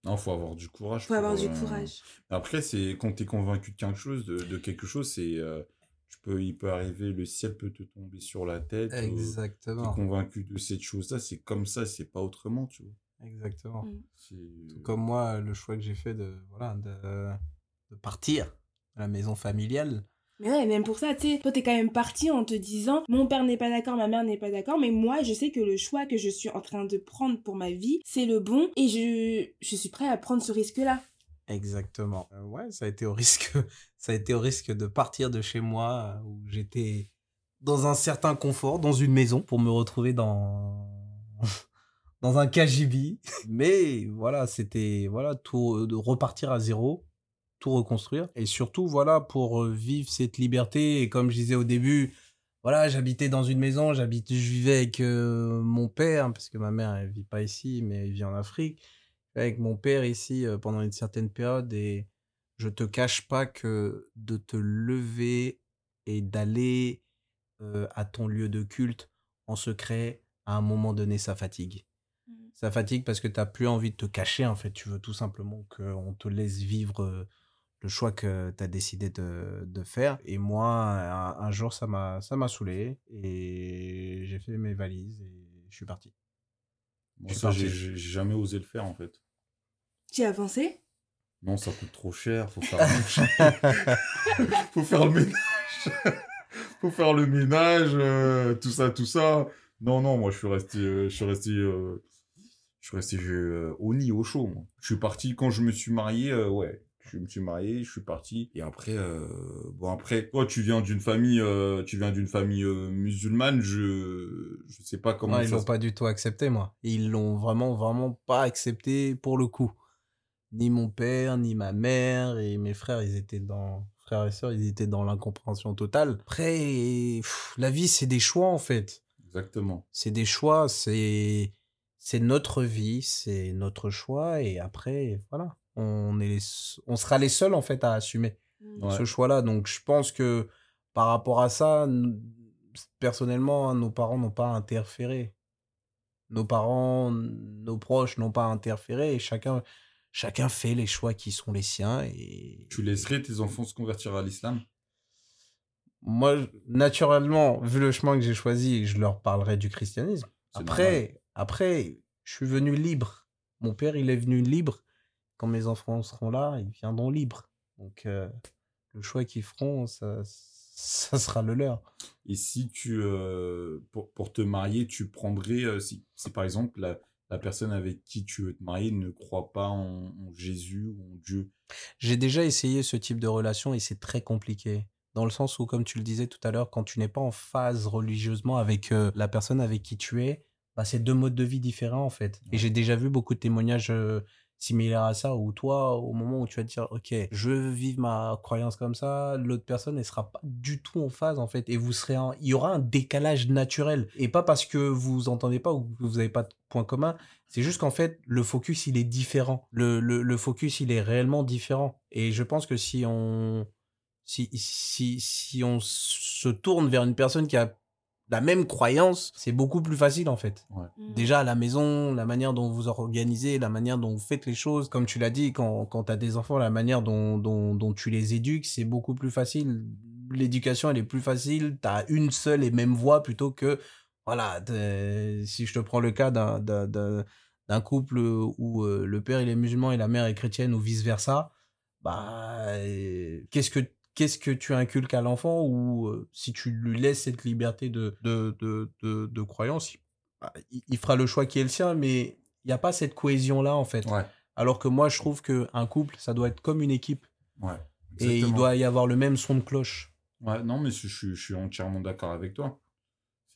Non, faut avoir du courage. Faut avoir du euh, courage. Après, c'est quand tu es convaincu de quelque chose, de, de quelque chose, c'est euh, tu peux, il peut arriver, le ciel peut te tomber sur la tête. Tu es Exactement. convaincu de cette chose-là, c'est comme ça, c'est pas autrement, tu vois. Exactement. Mm. C'est- Tout comme moi, le choix que j'ai fait de, voilà, de, de partir à la maison familiale. Mais ouais, même pour ça, tu sais, toi t'es quand même parti en te disant mon père n'est pas d'accord, ma mère n'est pas d'accord, mais moi je sais que le choix que je suis en train de prendre pour ma vie, c'est le bon et je, je suis prêt à prendre ce risque-là. Exactement. Euh, ouais, ça a été au risque, *laughs* ça a été au risque de partir de chez moi euh, où j'étais dans un certain confort, dans une maison, pour me retrouver dans *laughs* dans un KGB. Mais voilà, c'était voilà tout de repartir à zéro, tout reconstruire et surtout voilà pour euh, vivre cette liberté. Et comme je disais au début, voilà, j'habitais dans une maison, j'habite, je vivais avec euh, mon père parce que ma mère elle vit pas ici, mais elle vit en Afrique avec mon père ici euh, pendant une certaine période et je te cache pas que de te lever et d'aller euh, à ton lieu de culte en secret, à un moment donné, ça fatigue. Ça fatigue parce que tu n'as plus envie de te cacher, en fait. Tu veux tout simplement qu'on te laisse vivre euh, le choix que tu as décidé de, de faire. Et moi, un, un jour, ça m'a ça m'a saoulé et j'ai fait mes valises et je suis parti. Moi, ça, j'ai jamais osé le faire, en fait. Tu as avancé Non, ça coûte trop cher, faut faire, *laughs* faut faire le ménage. faut faire le ménage, euh, tout ça, tout ça. Non, non, moi, je suis resté, euh, je suis resté, euh, je suis resté euh, au nid, au chaud, moi. Je suis parti quand je me suis marié, euh, ouais. je me suis marié, je suis parti. Et après, euh, bon après, toi tu viens d'une famille, euh, tu viens d'une famille euh, musulmane, je, je sais pas comment Ouais, ils ça l'ont pas du tout accepté, moi. Ils l'ont vraiment, vraiment pas accepté pour le coup. Ni mon père, ni ma mère et mes frères, ils étaient dans frères et sœurs, ils étaient dans l'incompréhension totale. Après, pff, la vie, c'est des choix en fait. Exactement. C'est des choix, c'est c'est notre vie, c'est notre choix et après, voilà, on est les on sera les seuls en fait à assumer Ouais. ce choix-là. Donc, je pense que par rapport à ça, personnellement, hein, nos parents n'ont pas interféré. Nos parents, nos proches n'ont pas interféré et chacun, chacun fait les choix qui sont les siens. Et Tu laisserais tes enfants se convertir à l'islam? Moi, naturellement, vu le chemin que j'ai choisi, je leur parlerai du christianisme. Après, après, je suis venu libre. Mon père, il est venu libre. Quand mes enfants seront là, ils viendront libres. Donc, euh, le choix qu'ils feront, ça, ça sera le leur. Et si tu, euh, pour, pour te marier, tu prendrais, euh, si, si par exemple la, la personne avec qui tu veux te marier ne croit pas en, en Jésus ou en Dieu, J'ai déjà essayé ce type de relation et c'est très compliqué. Dans le sens où, comme tu le disais tout à l'heure, quand tu n'es pas en phase religieusement avec euh, la personne avec qui tu es, bah, c'est deux modes de vie différents en fait. Et j'ai déjà vu beaucoup de témoignages euh, similaires à ça où toi, au moment où tu vas te dire, ok, je veux vivre ma croyance comme ça, l'autre personne ne sera pas du tout en phase en fait. Et vous serez il y aura un décalage naturel. Et pas parce que vous entendez pas ou que vous n'avez pas de point commun, c'est juste qu'en fait, le focus, il est différent. Le, le, le focus, il est réellement différent. Et je pense que si on, si, si, si on se tourne vers une personne qui a la même croyance, c'est beaucoup plus facile en fait. Mm. Déjà à la maison, la manière dont vous organisez, la manière dont vous faites les choses, comme tu l'as dit, quand, quand tu as des enfants, la manière dont, dont, dont tu les éduques, c'est beaucoup plus facile. L'éducation, elle est plus facile, tu as une seule et même voix plutôt que, voilà, si je te prends le cas d'un- d'un d'un- d'un couple où euh, le père il est musulman et la mère est chrétienne ou vice-versa, bah, euh, qu'est-ce que qu'est-ce que tu inculques à l'enfant ou euh, si tu lui laisses cette liberté de, de, de, de, de croyance, bah, il, fera le choix qui est le sien, mais il n'y a pas cette cohésion-là, en fait. Ouais, Alors que moi, je trouve qu'un couple, ça doit être comme une équipe. ouais. Et il doit y avoir le même son de cloche. Ouais, non, mais je, je- je suis entièrement d'accord avec toi.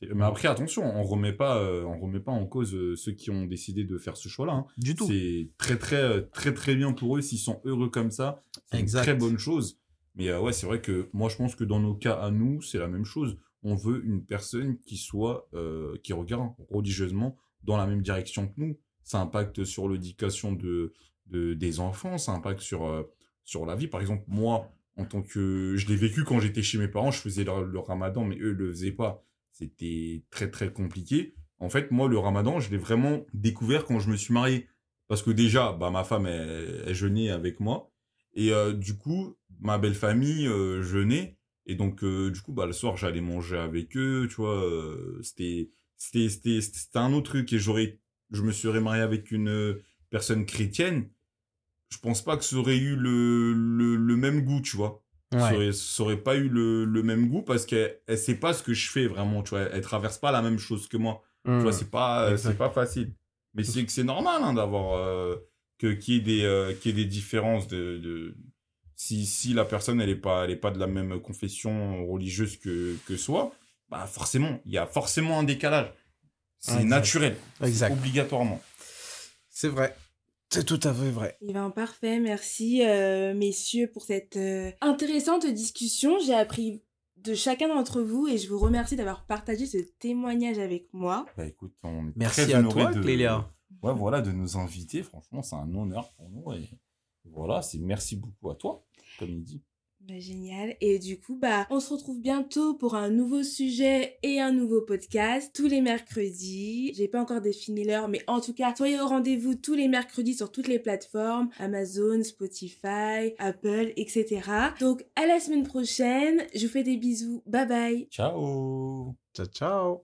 Mais après, attention, on remet pas, euh, on remet pas en cause euh, ceux qui ont décidé de faire ce choix-là. hein. Du tout. C'est très, très, très, très bien pour eux. S'ils sont heureux comme ça, c'est une très bonne chose. Mais euh, ouais, c'est vrai que moi, je pense que dans nos cas à nous, c'est la même chose. On veut une personne qui soit, euh, qui regarde religieusement dans la même direction que nous. Ça impacte sur l'éducation de, de, des enfants, ça impacte sur, euh, sur la vie. Par exemple, moi, en tant que. Je l'ai vécu quand j'étais chez mes parents, je faisais le, ramadan, mais eux, ils le faisaient pas. C'était très, très compliqué. En fait, moi, le ramadan, je l'ai vraiment découvert quand je me suis marié. Parce que déjà, bah, ma femme, elle, elle jeûnait avec moi. Et euh, du coup, ma belle famille euh, jeûnait. Et donc, euh, du coup, bah, le soir, j'allais manger avec eux, tu vois. euh, c'était, c'était, c'était, c'était un autre truc. Et j'aurais, je me serais marié avec une personne chrétienne. Je pense pas que ça aurait eu le, le, le même goût, tu vois. Ça, aurait, ça aurait pas eu le, le même goût parce qu'elle elle sait pas ce que je fais vraiment, tu vois. Elle traverse pas la même chose que moi. Tu vois, c'est pas, c'est pas facile. Mais c'est que c'est normal hein, d'avoir que qu'il y ait des euh, qu'il y ait des différences de, de si si la personne elle est pas elle est pas de la même confession religieuse que que soi, bah forcément il y a forcément un décalage. C'est Exact. naturel, Exact. obligatoirement. C'est vrai. C'est tout à fait vrai. Eh ben, parfait, merci euh, messieurs pour cette euh, intéressante discussion. J'ai appris de chacun d'entre vous et je vous remercie d'avoir partagé ce témoignage avec moi. Bah écoute, on est Merci très à toi, de Clélia. Ouais, voilà de nous inviter, franchement, c'est un honneur pour nous et voilà, c'est merci beaucoup à toi comme il dit. Bah, génial. Et du coup, bah, on se retrouve bientôt pour un nouveau sujet et un nouveau podcast tous les mercredis. J'ai pas encore défini l'heure, mais en tout cas, soyez au rendez-vous tous les mercredis sur toutes les plateformes Amazon, Spotify, Apple, etc. Donc, à la semaine prochaine. Je vous fais des bisous. Bye bye. Ciao. Ciao, ciao.